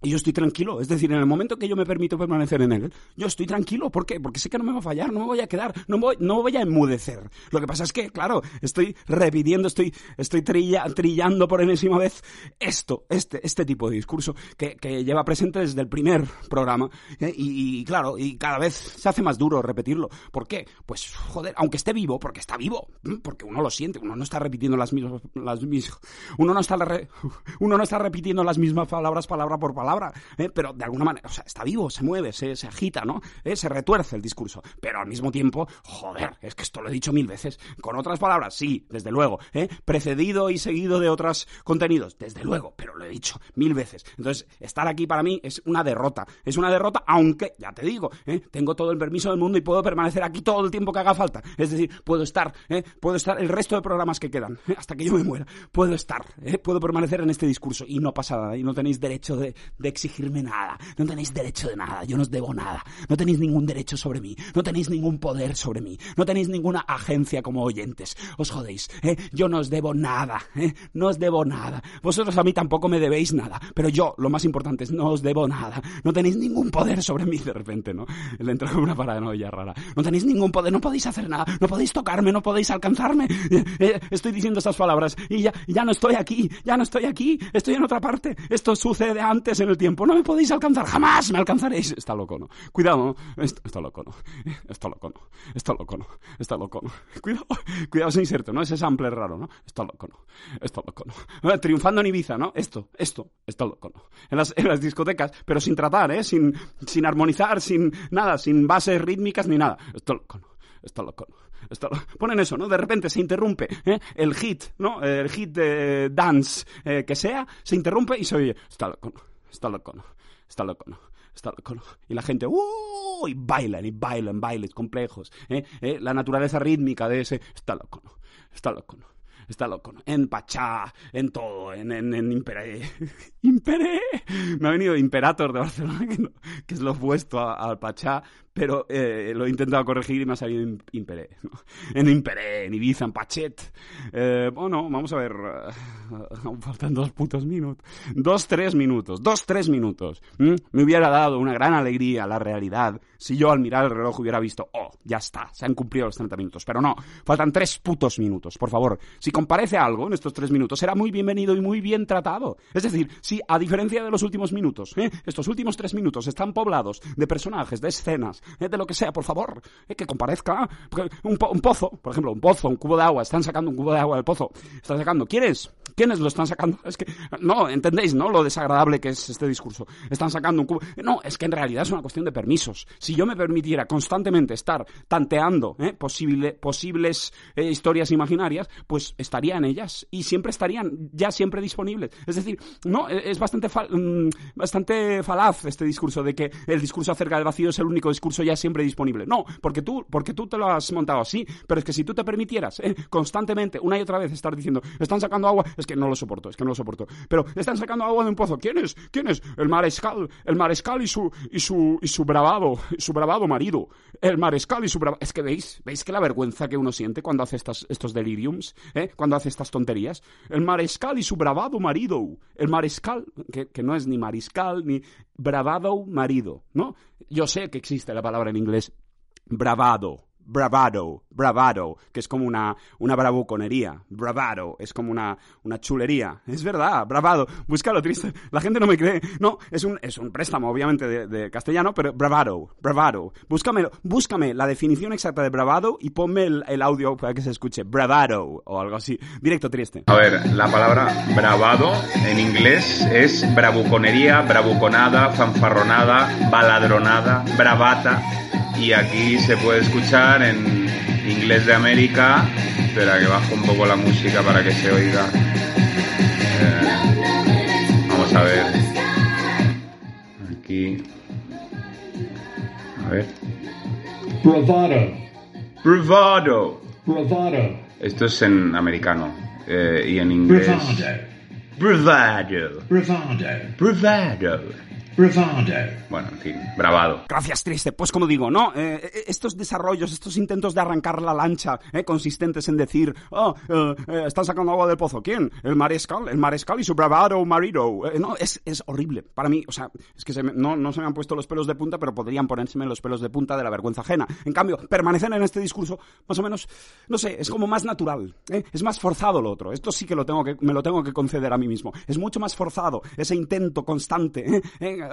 Y yo estoy tranquilo, es decir, en el momento que yo me permito permanecer en él, yo estoy tranquilo. ¿Por qué? Porque sé que no me va a fallar, no me voy a quedar, no voy, no voy a enmudecer. Lo que pasa es que, claro, estoy repitiendo, estoy, estoy trillando por enésima vez esto, este, este tipo de discurso que, que lleva presente desde el primer programa. ¿eh? Y, claro, y cada vez se hace más duro repetirlo. ¿Por qué? Pues, joder, aunque esté vivo, porque está vivo, porque uno lo siente, uno no está repitiendo las mismas, las mismas, uno no está, uno no está repitiendo las mismas palabras palabra por palabra palabra, ¿eh? pero de alguna manera, o sea, está vivo, se mueve, se, agita, ¿no? ¿Eh? Se retuerce el discurso, pero al mismo tiempo, joder, es que esto lo he dicho mil veces, con otras palabras, sí, desde luego, ¿eh? precedido y seguido de otros contenidos, desde luego, pero lo he dicho mil veces. Entonces, estar aquí para mí es una derrota, es una derrota, aunque, ya te digo, ¿eh? tengo todo el permiso del mundo y puedo permanecer aquí todo el tiempo que haga falta. Es decir, puedo estar, puedo estar el resto de programas que quedan, hasta que yo me muera, puedo estar, puedo permanecer en este discurso y no pasa nada, y no tenéis derecho de, de exigirme nada. No tenéis derecho de nada. Yo no os debo nada. No tenéis ningún derecho sobre mí. No tenéis ningún poder sobre mí. No tenéis ninguna agencia como oyentes. Os jodéis. ¿eh? Yo no os debo nada. ¿eh? No os debo nada. Vosotros a mí tampoco me debéis nada. Pero yo, lo más importante es, no os debo nada. No tenéis ningún poder sobre mí de repente, ¿no? Le entra una paranoia rara. No tenéis ningún poder. No podéis hacer nada. No podéis tocarme. No podéis alcanzarme. Eh, estoy diciendo estas palabras y ya, ya no estoy aquí. Ya no estoy aquí. Estoy en otra parte. Esto sucede antes el tiempo, no me podéis alcanzar, jamás me alcanzaréis. Está loco, ¿no? Cuidado, ¿no? Está, loco, ¿no? Está loco, ¿no? Está loco, ¿no? Está loco, ¿no? Cuidado, cuidado ese inserto, ¿no? Ese sample raro, ¿no? Está loco, ¿no? Está loco, ¿no? Triunfando en Ibiza, ¿no? Esto, esto, está loco, ¿no? En las, en las discotecas, pero sin tratar, ¿eh? Sin, sin armonizar, sin nada, sin bases rítmicas ni nada. Está loco, ¿no? Está loco, ¿no? ponen eso, ¿no? De repente se interrumpe ¿eh? el hit, ¿no? El hit de dance eh, que sea, se interrumpe y se oye, está loco, ¿no? Está loco, ¿no? Está loco, ¿no? Está loco, ¿no? Y la gente, ¡uh! Y bailan, y bailan, bailes complejos. ¿eh? ¿Eh? La naturaleza rítmica de ese, está loco, ¿no? Está loco, ¿no? Está loco, ¿no? En Pachá, en todo, en, en, en Imperé. (laughs) ¡Imperé! Me ha venido Imperator de Barcelona, (laughs) que, es lo opuesto al Pachá, pero eh, lo he intentado corregir y me ha salido Imperé. (laughs) En Imperé, en Ibiza, en Pachet. Eh, bueno, vamos a ver. Eh, faltan dos putos minutos. Dos, tres minutos. Dos, tres minutos. Me hubiera dado una gran alegría la realidad si yo al mirar el reloj hubiera visto, oh, ya está, se han cumplido los 30 minutos. Pero no, faltan tres putos minutos. Por favor, si comparece algo en estos tres minutos, será muy bienvenido y muy bien tratado. Es decir, si a diferencia de los últimos minutos, estos últimos tres minutos están poblados de personajes, de escenas, eh, de lo que sea, por favor, eh, que comparezca. Un, un, pozo, por ejemplo, un pozo, un cubo de agua, están sacando un cubo de agua del pozo. Están sacando, ¿quiénes? ¿Quiénes lo están sacando? Es que, no, entendéis, ¿no? Lo desagradable que es este discurso. Están sacando un cubo. No, es que en realidad es una cuestión de permisos. Si yo me permitiera constantemente estar tanteando ¿eh? Posible, posibles historias imaginarias, pues estaría en ellas y siempre estarían ya siempre disponibles. Es decir, no, e, es bastante, mm, bastante falaz este discurso de que el discurso acerca del vacío es el único discurso ya siempre disponible. No, porque tú, porque tú te lo has montado así, pero es que si tú te permitieras eh, constantemente, una y otra vez, estar diciendo, están sacando agua, es que no lo soporto, es que no lo soporto. Pero están sacando agua de un pozo. ¿Quién es? ¿Quién es? El mariscal, el mariscal y su, y su, y su bravado, su bravado marido. El mariscal y su bravado. Es que veis, veis que la vergüenza que uno siente cuando hace estas, estos deliriums, ¿eh? cuando hace estas tonterías. El mariscal y su bravado marido. El mariscal, que, que no es ni mariscal, ni bravado marido, ¿no? Yo sé que existe la palabra en inglés bravado, bravado, bravado, que es como una, una bravuconería. Bravado, es como una, una chulería. (laughs) Es verdad, bravado. Búscalo, triste. La gente no me cree. No, es un, es un préstamo, obviamente, de, castellano, pero bravado, bravado. Búscame, búscame la definición exacta de bravado y ponme el, audio para que se escuche. Bravado, o algo así. Directo, triste. A ver, la palabra bravado en inglés es bravuconería, bravuconada, fanfarronada, baladronada, bravata y aquí se puede escuchar en inglés de América. Espera que bajo un poco la música para que se oiga. Eh, vamos a ver. Aquí. A ver. Bravado. Bravado. Bravado. Esto es en americano eh, y en inglés. Bravado. Bravado. Bravado. Bueno, en fin, bravado. Gracias, triste. Pues como digo, ¿no? Eh, eh, estos desarrollos, estos intentos de arrancar la lancha, eh, consistentes en decir, oh, están sacando agua del pozo. ¿Quién? El mariscal, el mariscal y su bravado marido. no, es, es, horrible. Para mí, o sea, es que no, no se me han puesto los pelos de punta, pero podrían ponérseme los pelos de punta de la vergüenza ajena. En cambio, permanecen en este discurso, más o menos, no sé, es como más natural. Es más forzado lo otro. Esto sí que, lo tengo que me lo tengo que conceder a mí mismo. Es mucho más forzado ese intento constante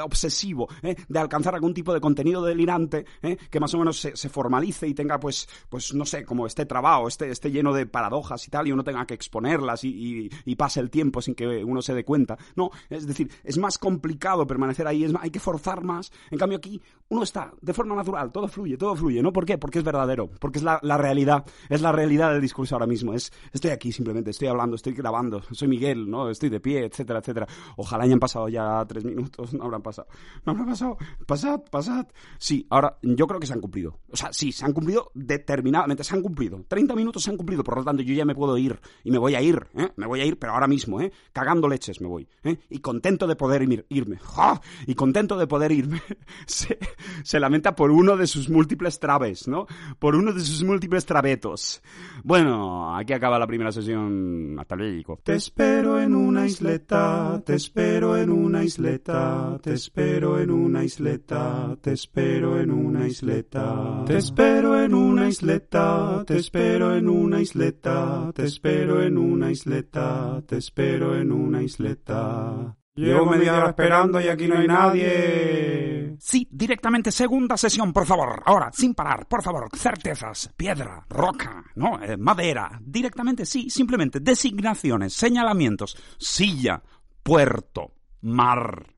obsesivo ¿eh? de alcanzar algún tipo de contenido delirante ¿eh? que más o menos se, formalice y tenga, pues, pues no sé, como este trabajo, este, este lleno de paradojas y tal, y uno tenga que exponerlas y, pase el tiempo sin que uno se dé cuenta. No, es decir, es más complicado permanecer ahí, es hay que forzar más. En cambio aquí uno está de forma natural, todo fluye, todo fluye, ¿no? ¿Por qué? Porque es verdadero, porque es la, la realidad, es la realidad del discurso ahora mismo. Es, estoy aquí simplemente, estoy hablando, estoy grabando, soy Miguel, ¿no? Estoy de pie, etcétera, etcétera. Ojalá hayan pasado ya tres minutos, no habrán pasado. No habrán pasado. Pasad, pasad. Sí, ahora yo creo que se han cumplido. O sea, sí, se han cumplido determinadamente, se han cumplido. 30 minutos se han cumplido, por lo tanto yo ya me puedo ir. Y me voy a ir, ¿eh? Me voy a ir, pero ahora mismo, ¿eh? Cagando leches me voy, ¿eh? Y contento de poder irme. ¡Ja! Y contento de poder irme. (laughs) se, se lamenta por uno de sus múltiples traves, ¿no? Por uno de sus múltiples trabetos. Bueno, aquí acaba la primera sesión. Hasta luego. Te espero en una isleta, te espero en una isleta, te espero en una isleta, te espero en una isleta, te espero en una isleta, te espero en una isleta, te espero en una isleta, te espero en una isleta. Llevo media hora esperando y aquí no hay nadie. Sí, directamente segunda sesión, por favor. Ahora, sin parar, por favor. Certezas, piedra, roca, ¿no? Eh, madera. Directamente, sí, simplemente designaciones, señalamientos. Silla, puerto, mar,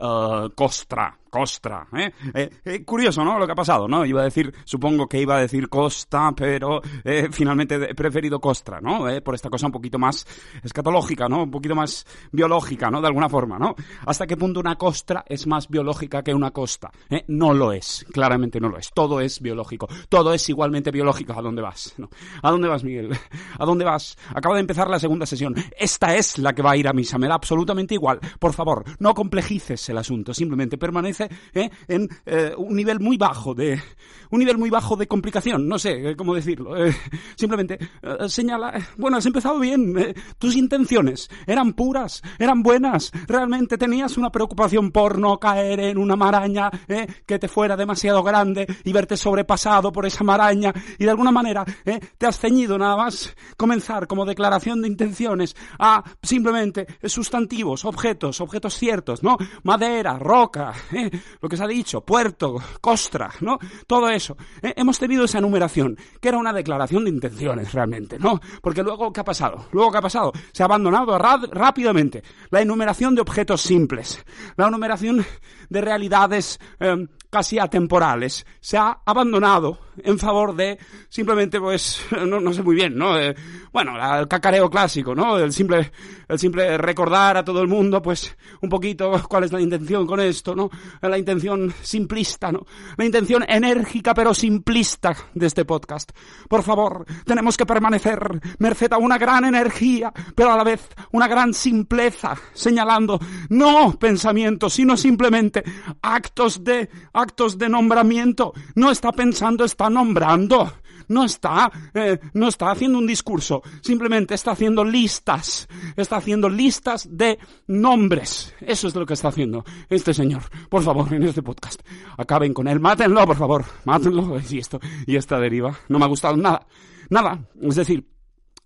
uh, costra, Costra, ¿eh? ¿eh? Eh, curioso, ¿no? Lo que ha pasado, ¿no? Iba a decir, supongo que iba a decir Costa, pero eh, finalmente he preferido Costra, ¿no? por esta cosa un poquito más escatológica, ¿no? Un poquito más biológica, ¿no? De alguna forma, ¿no? ¿Hasta qué punto una costra es más biológica que una costa? No lo es, claramente no lo es. Todo es biológico, todo es igualmente biológico. ¿A dónde vas? No. ¿A dónde vas, Miguel? ¿A dónde vas? Acaba de empezar la segunda sesión. Esta es la que va a ir a misa, me da absolutamente igual. Por favor, no complejices el asunto, simplemente permanece ¿eh? en eh, un nivel muy bajo de un nivel muy bajo de complicación, no sé eh, cómo decirlo. simplemente señala, bueno, has empezado bien, tus intenciones eran puras, eran buenas, realmente tenías una preocupación por no caer en una maraña que te fuera demasiado grande y verte sobrepasado por esa maraña y de alguna manera te has ceñido nada más comenzar como declaración de intenciones a simplemente sustantivos, objetos, objetos ciertos, ¿no? Madera, roca, (laughs) lo que se ha dicho, puerto, costra, ¿no? Todo eso. Eh, hemos tenido esa enumeración, que era una declaración de intenciones realmente, ¿no? Porque luego, ¿qué ha pasado? Luego, ¿qué ha pasado? Se ha abandonado rápidamente la enumeración de objetos simples, la enumeración de realidades em, casi atemporales, se ha abandonado en favor de simplemente, pues, no, sé muy bien, ¿no? Eh, bueno, el cacareo clásico, ¿no? El simple, el simple recordar a todo el mundo, pues, un poquito cuál es la intención con esto, ¿no? La intención simplista, ¿no? La intención enérgica pero simplista de este podcast. Por favor, tenemos que permanecer merced a una gran energía, pero a la vez una gran simpleza, señalando no pensamientos, sino simplemente actos de actos de nombramiento. No está pensando, está nombrando. No está, eh, no está haciendo un discurso, simplemente está haciendo listas, está haciendo listas de nombres. Eso es lo que está haciendo este señor. Por favor, en este podcast, acaben con él, mátenlo, por favor, mátenlo. (laughs) Y esto, y esta deriva, no me ha gustado nada, nada. Es decir,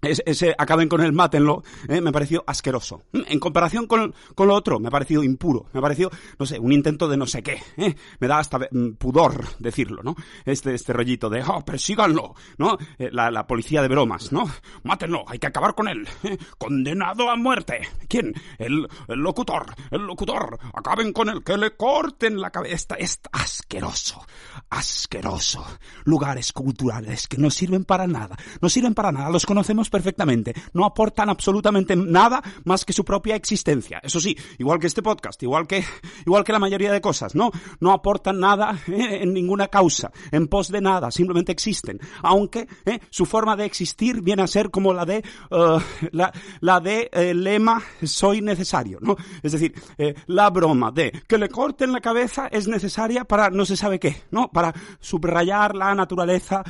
ese, acaben con el mátenlo, ¿eh? me pareció asqueroso. En comparación con, con, lo otro, me ha parecido impuro. Me ha parecido, no sé, un intento de no sé qué. ¿eh? Me da hasta mm, pudor decirlo, ¿no? Este, este rollito de, oh, persíganlo, ¿no? Eh, la, la, policía de bromas, ¿no? Mátenlo, hay que acabar con él. ¿eh? Condenado a muerte. ¿Quién? El, el, locutor, el locutor. Acaben con él, que le corten la cabeza. Es asqueroso, asqueroso. Lugares culturales que no sirven para nada. No sirven para nada. Los conocemos perfectamente. No aportan absolutamente nada más que su propia existencia. Eso sí, igual que este podcast, igual que, igual que la mayoría de cosas, ¿no? No aportan nada eh, en ninguna causa, en pos de nada, simplemente existen. Aunque eh, su forma de existir viene a ser como la de, eh, la, la, de lema soy necesario, ¿no? Es decir, la broma de que le corten la cabeza es necesaria para no se sabe qué, ¿no? Para subrayar la naturaleza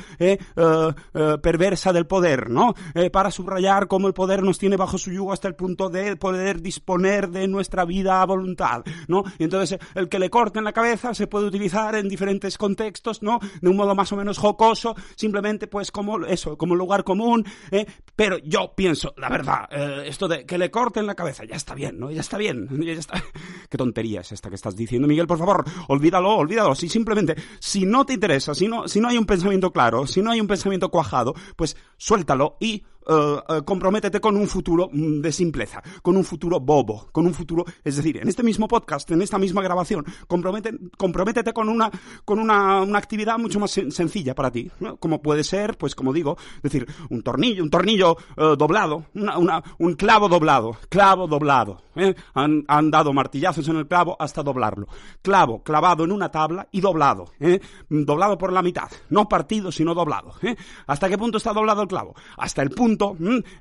perversa del poder, ¿no? Para subrayar cómo el poder nos tiene bajo su yugo hasta el punto de poder disponer de nuestra vida a voluntad, ¿no? Entonces el que le corten la cabeza se puede utilizar en diferentes contextos, ¿no? De un modo más o menos jocoso, simplemente pues como eso, como lugar común, ¿eh? Pero yo pienso, la verdad, eh, esto de que le corten la cabeza, ya está bien, ¿no? Ya está bien, (laughs) ya está. Qué tontería es esta que estás diciendo, Miguel, por favor, olvídalo, olvídalo. Si simplemente, si no te interesa, si no, si no hay un pensamiento claro, si no hay un pensamiento cuajado, pues suéltalo y eh, eh, comprométete con un futuro mm, de simpleza, con un futuro bobo, con un futuro, es decir, en este mismo podcast, en esta misma grabación, comprométete con una, con una, una actividad mucho más sencilla para ti, como puede ser, pues como digo, decir, un tornillo, un tornillo eh, doblado, una, una, un clavo doblado, clavo doblado, han, han, dado martillazos en el clavo hasta doblarlo, clavo clavado en una tabla y doblado, doblado por la mitad, no partido sino doblado, ¿hasta qué punto está doblado el clavo? Hasta el punto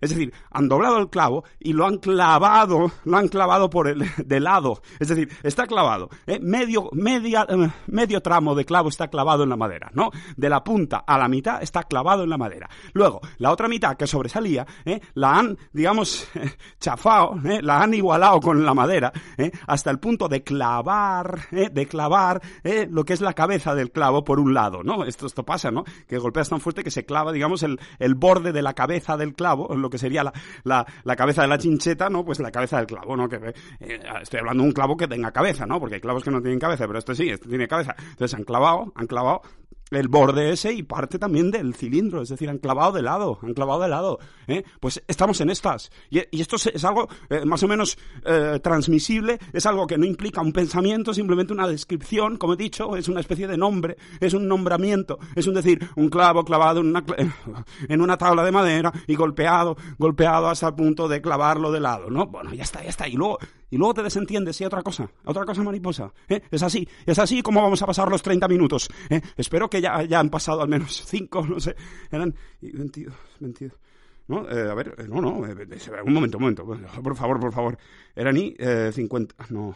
es decir, han doblado el clavo y lo han clavado, lo han clavado por el de lado, es decir, está clavado, ¿eh? medio, eh, medio tramo de clavo está clavado en la madera, ¿no? De la punta a la mitad está clavado en la madera. Luego, la otra mitad que sobresalía, ¿eh? la han, digamos, (laughs) chafado, la han igualado con la madera, hasta el punto de clavar, de clavar lo que es la cabeza del clavo por un lado, ¿no? Esto, esto pasa, ¿no? Que golpeas tan fuerte que se clava, digamos, el, el borde de la cabeza del clavo, lo que sería la, la, cabeza de la chincheta, ¿no? Pues la cabeza del clavo, ¿no? Que eh, estoy hablando de un clavo que tenga cabeza, ¿no? Porque hay clavos que no tienen cabeza, pero este sí, este tiene cabeza. Entonces han clavado, han clavado el borde ese y parte también del cilindro, es decir, han clavado de lado, han clavado de lado. ¿eh? Pues estamos en estas. Y, esto es, es algo eh, más o menos eh, transmisible, es algo que no implica un pensamiento, simplemente una descripción, como he dicho, es una especie de nombre, es un nombramiento, es un decir, un clavo clavado en una, (laughs) en una tabla de madera y golpeado, golpeado hasta el punto de clavarlo de lado, ¿no? Bueno, ya está, ya está. Y luego, y luego te desentiendes y otra cosa, otra cosa mariposa. ¿eh? Es así, es así como vamos a pasar los 30 minutos. ¿eh? Espero que ya, ya han pasado al menos (laughs) 5, no sé, eran y 22, 22. No, eh, a ver, eh, no, no, eh, eh, un momento, un momento, por favor, por favor. Eran y eh, 50, no,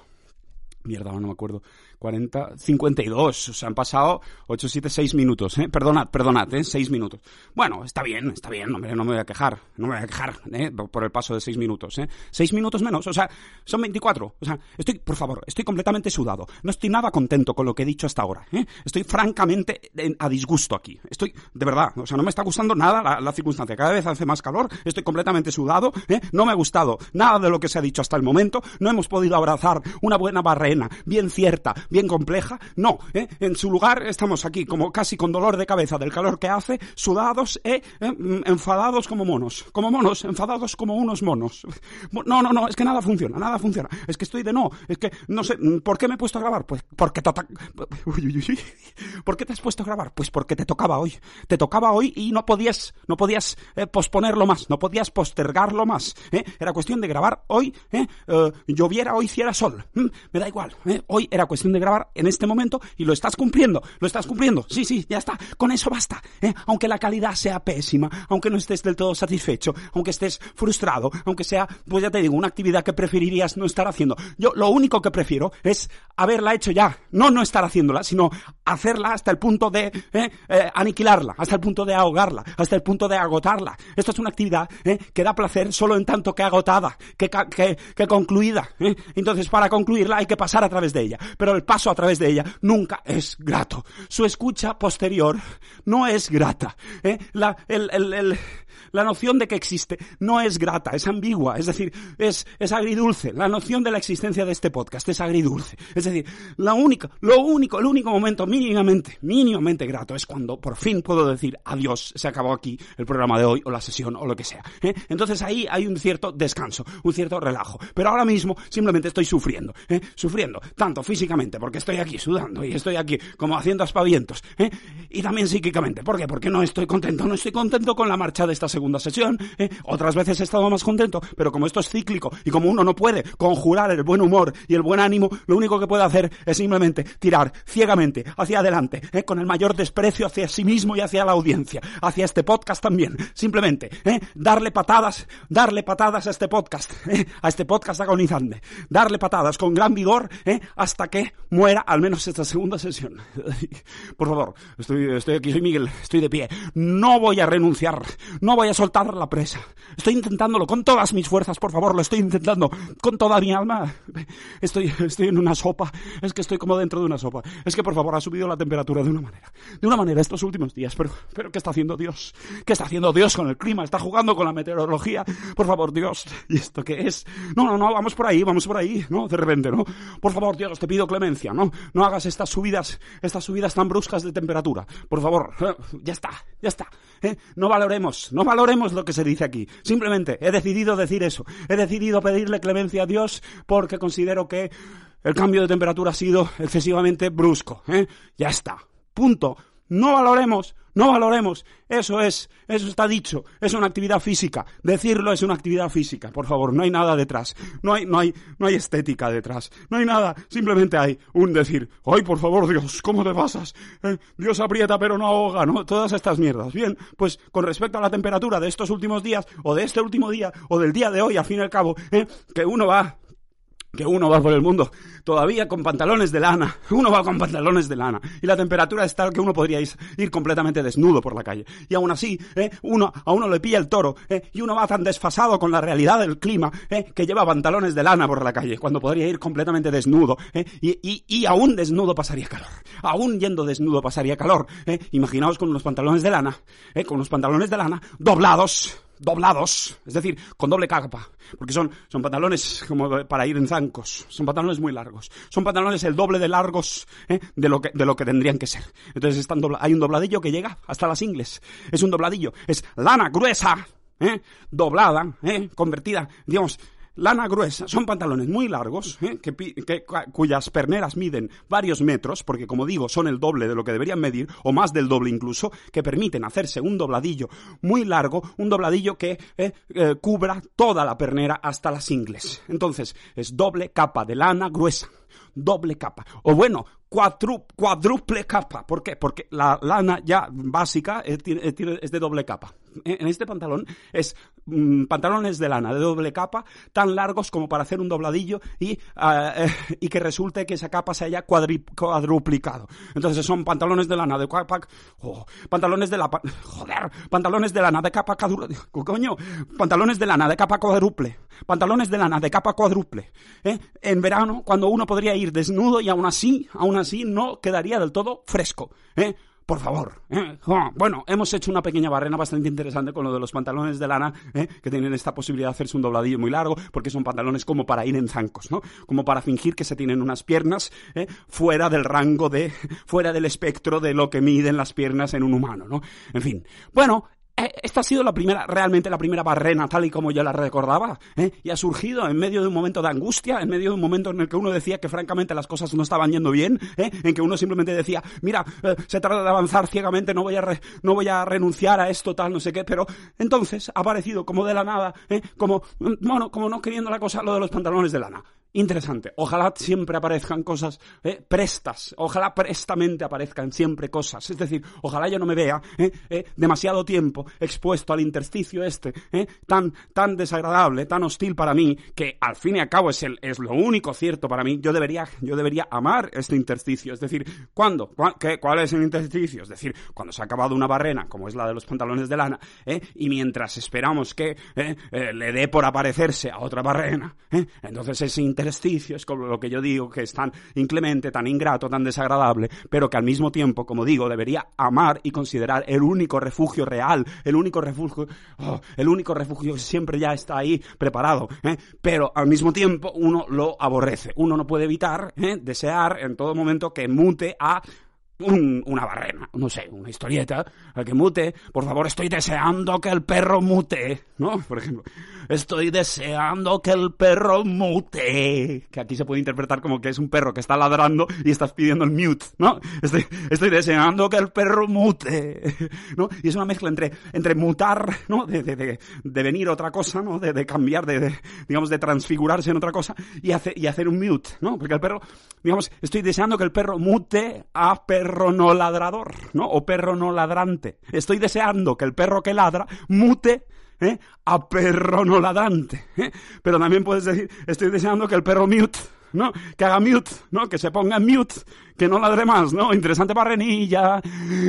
mierda, no me acuerdo. 40, 52, o sea, han pasado 8, 7, 6 minutos, ¿eh? Perdonad, perdonad, ¿eh? 6 minutos. Bueno, está bien, está bien, hombre, no me voy a quejar, no me voy a quejar, ¿eh? Por el paso de 6 minutos, ¿eh? 6 minutos menos, o sea, son 24, o sea, estoy, por favor, estoy completamente sudado, no estoy nada contento con lo que he dicho hasta ahora, ¿eh? Estoy francamente en- a disgusto aquí, estoy, de verdad, o sea, no me está gustando nada la, la circunstancia, cada vez hace más calor, estoy completamente sudado, ¿eh? No me ha gustado nada de lo que se ha dicho hasta el momento, no hemos podido abrazar una buena barrena, bien cierta, bien compleja, no, ¿eh? En su lugar estamos aquí como casi con dolor de cabeza del calor que hace, sudados, ¿eh? ¿Eh? Enfadados como monos, como monos, enfadados como unos monos. No, no, no, es que nada funciona, nada funciona. Es que estoy de no, es que no sé, mm, ¿por qué me he puesto a grabar? Pues porque tota- Uy, uy, uy. ¿Por qué te has puesto a grabar? Pues porque te tocaba hoy. Te tocaba hoy y no podías, no podías eh, posponerlo más, no podías postergarlo más. ¿eh? Era cuestión de grabar hoy, ¿eh? Lloviera o hiciera sol. Me da igual. Hoy era cuestión de grabar en este momento y lo estás cumpliendo, lo estás cumpliendo. Sí, sí, ya está. Con eso basta. ¿eh? Aunque la calidad sea pésima, aunque no estés del todo satisfecho, aunque estés frustrado, aunque sea, pues ya te digo, una actividad que preferirías no estar haciendo. Yo lo único que prefiero es haberla hecho ya, no no estar haciéndola, sino hacerla hasta el punto de ¿eh? Eh, aniquilarla, hasta el punto de ahogarla, hasta el punto de agotarla. Esto es una actividad ¿eh? que da placer solo en tanto que agotada, que, que, que concluida. ¿eh? Entonces, para concluirla hay que pasar a través de ella, pero el paso a través de ella nunca es grato. Su escucha posterior no es grata. ¿eh? La, el, el, el- la noción de que existe no es grata, es ambigua, es decir, es, es agridulce. La noción de la existencia de este podcast es agridulce. Es decir, la única, lo único, el único momento mínimamente, mínimamente grato es cuando por fin puedo decir adiós, se acabó aquí el programa de hoy o la sesión o lo que sea. ¿eh? Entonces ahí hay un cierto descanso, un cierto relajo. Pero ahora mismo simplemente estoy sufriendo, ¿eh? sufriendo, tanto físicamente, porque estoy aquí sudando y estoy aquí como haciendo aspavientos, ¿eh? y también psíquicamente. ¿Por qué? Porque no estoy contento, no estoy contento con la marcha de esta segunda sesión. ¿eh? Otras veces he estado más contento, pero como esto es cíclico y como uno no puede conjurar el buen humor y el buen ánimo, lo único que puede hacer es simplemente tirar ciegamente hacia adelante, ¿eh? con el mayor desprecio hacia sí mismo y hacia la audiencia, hacia este podcast también. Simplemente, ¿eh? darle patadas, darle patadas a este podcast, ¿eh? a este podcast agonizante, darle patadas con gran vigor ¿eh? hasta que muera al menos esta segunda sesión. (laughs) Por favor, estoy, estoy aquí, soy Miguel, estoy de pie. No voy a renunciar, no voy a soltar la presa. Estoy intentándolo con todas mis fuerzas, por favor, lo estoy intentando con toda mi alma. Estoy, estoy en una sopa, es que estoy como dentro de una sopa. Es que, por favor, ha subido la temperatura de una manera, de una manera estos últimos días. Pero, pero, ¿qué está haciendo Dios? ¿Qué está haciendo Dios con el clima? ¿Está jugando con la meteorología? Por favor, Dios, ¿y esto qué es? No, no, no, vamos por ahí, vamos por ahí, ¿no? De repente, ¿no? Por favor, Dios, te pido clemencia, ¿no? No hagas estas subidas, estas subidas tan bruscas de temperatura. Por favor, eh, ya está, ya está. ¿eh? No valoremos, no valoremos lo que se dice aquí. Simplemente he decidido decir eso. He decidido pedirle clemencia a Dios porque considero que el cambio de temperatura ha sido excesivamente brusco. ¿eh? Ya está. Punto. No valoremos, no valoremos. Eso es, eso está dicho. Es una actividad física. Decirlo es una actividad física. Por favor, no hay nada detrás. No hay, no hay, no hay estética detrás. No hay nada. Simplemente hay un decir. Ay, por favor, Dios, ¿cómo te pasas? Eh, Dios aprieta pero no ahoga, ¿no? Todas estas mierdas. Bien, pues con respecto a la temperatura de estos últimos días, o de este último día, o del día de hoy, al fin y al cabo, ¿eh? que uno va que uno va por el mundo todavía con pantalones de lana, (laughs) uno va con pantalones de lana y la temperatura es tal que uno podría ir, completamente desnudo por la calle. Y aún así, ¿eh? uno, a uno le pilla el toro ¿eh? y uno va tan desfasado con la realidad del clima ¿eh? que lleva pantalones de lana por la calle cuando podría ir completamente desnudo ¿eh? y, y, y aún desnudo pasaría calor. Aún yendo desnudo pasaría calor. ¿eh? Imaginaos con unos pantalones de lana, ¿eh? con unos pantalones de lana doblados doblados, es decir, con doble capa, porque son, son pantalones como para ir en zancos, son pantalones muy largos, son pantalones el doble de largos ¿eh? de, lo que, de lo que tendrían que ser. Entonces están hay un dobladillo que llega hasta las ingles, es un dobladillo, es lana gruesa, ¿eh? doblada, ¿eh? convertida, digamos, lana gruesa, son pantalones muy largos, ¿eh? que, cuyas perneras miden varios metros, porque como digo, son el doble de lo que deberían medir, o más del doble incluso, que permiten hacerse un dobladillo muy largo, un dobladillo que eh, eh, cubra toda la pernera hasta las ingles. Entonces, es doble capa de lana gruesa doble capa. O bueno, cuádruple capa. ¿Por qué? Porque la lana ya básica es, de doble capa. En este pantalón es mm, pantalones de lana de doble capa, tan largos como para hacer un dobladillo y, ah, eh, y que resulte que esa capa se haya cuadruplicado. Entonces son pantalones de lana de capa, oh, pantalones de la, joder, pantalones de lana de capa coño, pantalones de lana de capa cuádruple, pantalones de lana de capa cuádruple. ¿eh? En verano, cuando uno podría ir desnudo y aún así, aún así no quedaría del todo fresco, ¿eh? Por favor. ¿eh? Bueno, hemos hecho una pequeña barrena bastante interesante con lo de los pantalones de lana, ¿eh? que tienen esta posibilidad de hacerse un dobladillo muy largo, porque son pantalones como para ir en zancos, ¿no? Como para fingir que se tienen unas piernas ¿eh? fuera del rango de, (laughs) fuera del espectro de lo que miden las piernas en un humano, ¿no? En fin. Bueno, esta ha sido la primera, realmente la primera barrena, tal y como yo la recordaba, ¿eh? y ha surgido en medio de un momento de angustia, en medio de un momento en el que uno decía que francamente las cosas no estaban yendo bien, ¿eh? en que uno simplemente decía, mira, se trata de avanzar ciegamente, no voy, a no voy a renunciar a esto, tal, no sé qué, pero entonces ha aparecido como de la nada, como, bueno, como no queriendo la cosa, lo de los pantalones de lana interesante. Ojalá siempre aparezcan cosas ¿eh? prestas, ojalá prestamente aparezcan siempre cosas. Es decir, ojalá yo no me vea ¿eh? ¿Eh? demasiado tiempo expuesto al intersticio este, tan, tan desagradable, tan hostil para mí, que al fin y al cabo es, el, es lo único cierto para mí. Yo debería, yo debería amar este intersticio. Es decir, ¿cuándo? ¿Cuál es el intersticio? Es decir, cuando se ha acabado una barrena, como es la de los pantalones de lana, y mientras esperamos que le dé por aparecerse a otra barrena, entonces ese intersticio es como lo que yo digo, que es tan inclemente, tan ingrato, tan desagradable, pero que al mismo tiempo, como digo, debería amar y considerar el único refugio real, el único refugio, oh, el único refugio que siempre ya está ahí preparado, ¿eh? pero al mismo tiempo uno lo aborrece. Uno no puede evitar ¿eh? desear en todo momento que mute a una barrena, no sé, una historieta, que mute, por favor, estoy deseando que el perro mute, ¿no? Por ejemplo, estoy deseando que el perro mute, que aquí se puede interpretar como que es un perro que está ladrando y estás pidiendo el mute, ¿no? Estoy, estoy deseando que el perro mute, ¿no? Y es una mezcla entre, entre mutar, ¿no? De, de, de, de venir otra cosa, ¿no? De, de cambiar, de, digamos, de transfigurarse en otra cosa y, hace, y hacer un mute, ¿no? Porque el perro, digamos, estoy deseando que el perro mute a perro perro no ladrador, ¿no? O perro no ladrante. Estoy deseando que el perro que ladra mute ¿eh? a perro no ladrante. ¿eh? Pero también puedes decir, estoy deseando que el perro mute, ¿no? Que haga mute, ¿no? Que se ponga mute que no ladre más, ¿no? Interesante barrenilla,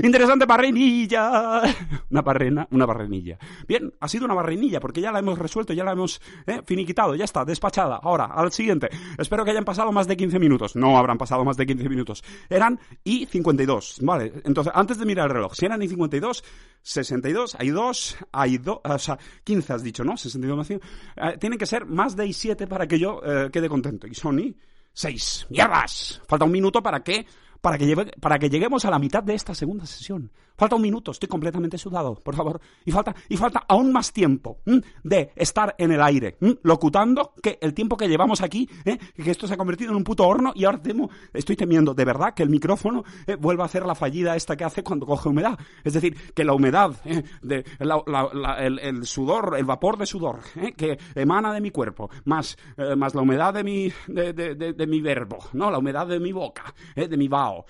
interesante barrenilla. (laughs) Una barrena, una barrenilla. Bien, ha sido una barrenilla porque ya la hemos resuelto, ya la hemos eh, finiquitado, ya está, despachada. Ahora, al siguiente. Espero que hayan pasado más de 15 minutos. No habrán pasado más de 15 minutos. Eran y 52, ¿vale? Entonces, antes de mirar el reloj, si eran y 52, 62, hay dos, hay dos, o sea, 15 has dicho, ¿no? 62 más 100. Eh, tienen que ser más de y 7 para que yo eh, quede contento. Y son y seis. ¡Mierdas! Falta un minuto para que, para que, para que lleguemos a la mitad de esta segunda sesión. Falta un minuto, estoy completamente sudado, por favor. Y falta, y falta aún más tiempo de estar en el aire, locutando, que el tiempo que llevamos aquí, ¿eh? que esto se ha convertido en un puto horno y ahora temo, estoy temiendo de verdad que el micrófono ¿eh? vuelva a hacer la fallida esta que hace cuando coge humedad. Es decir, que la humedad, ¿eh? de, el, sudor, el vapor de sudor que emana de mi cuerpo, más, más la humedad de mi, de, de, mi verbo, ¿no? la humedad de mi boca, de mi vaho,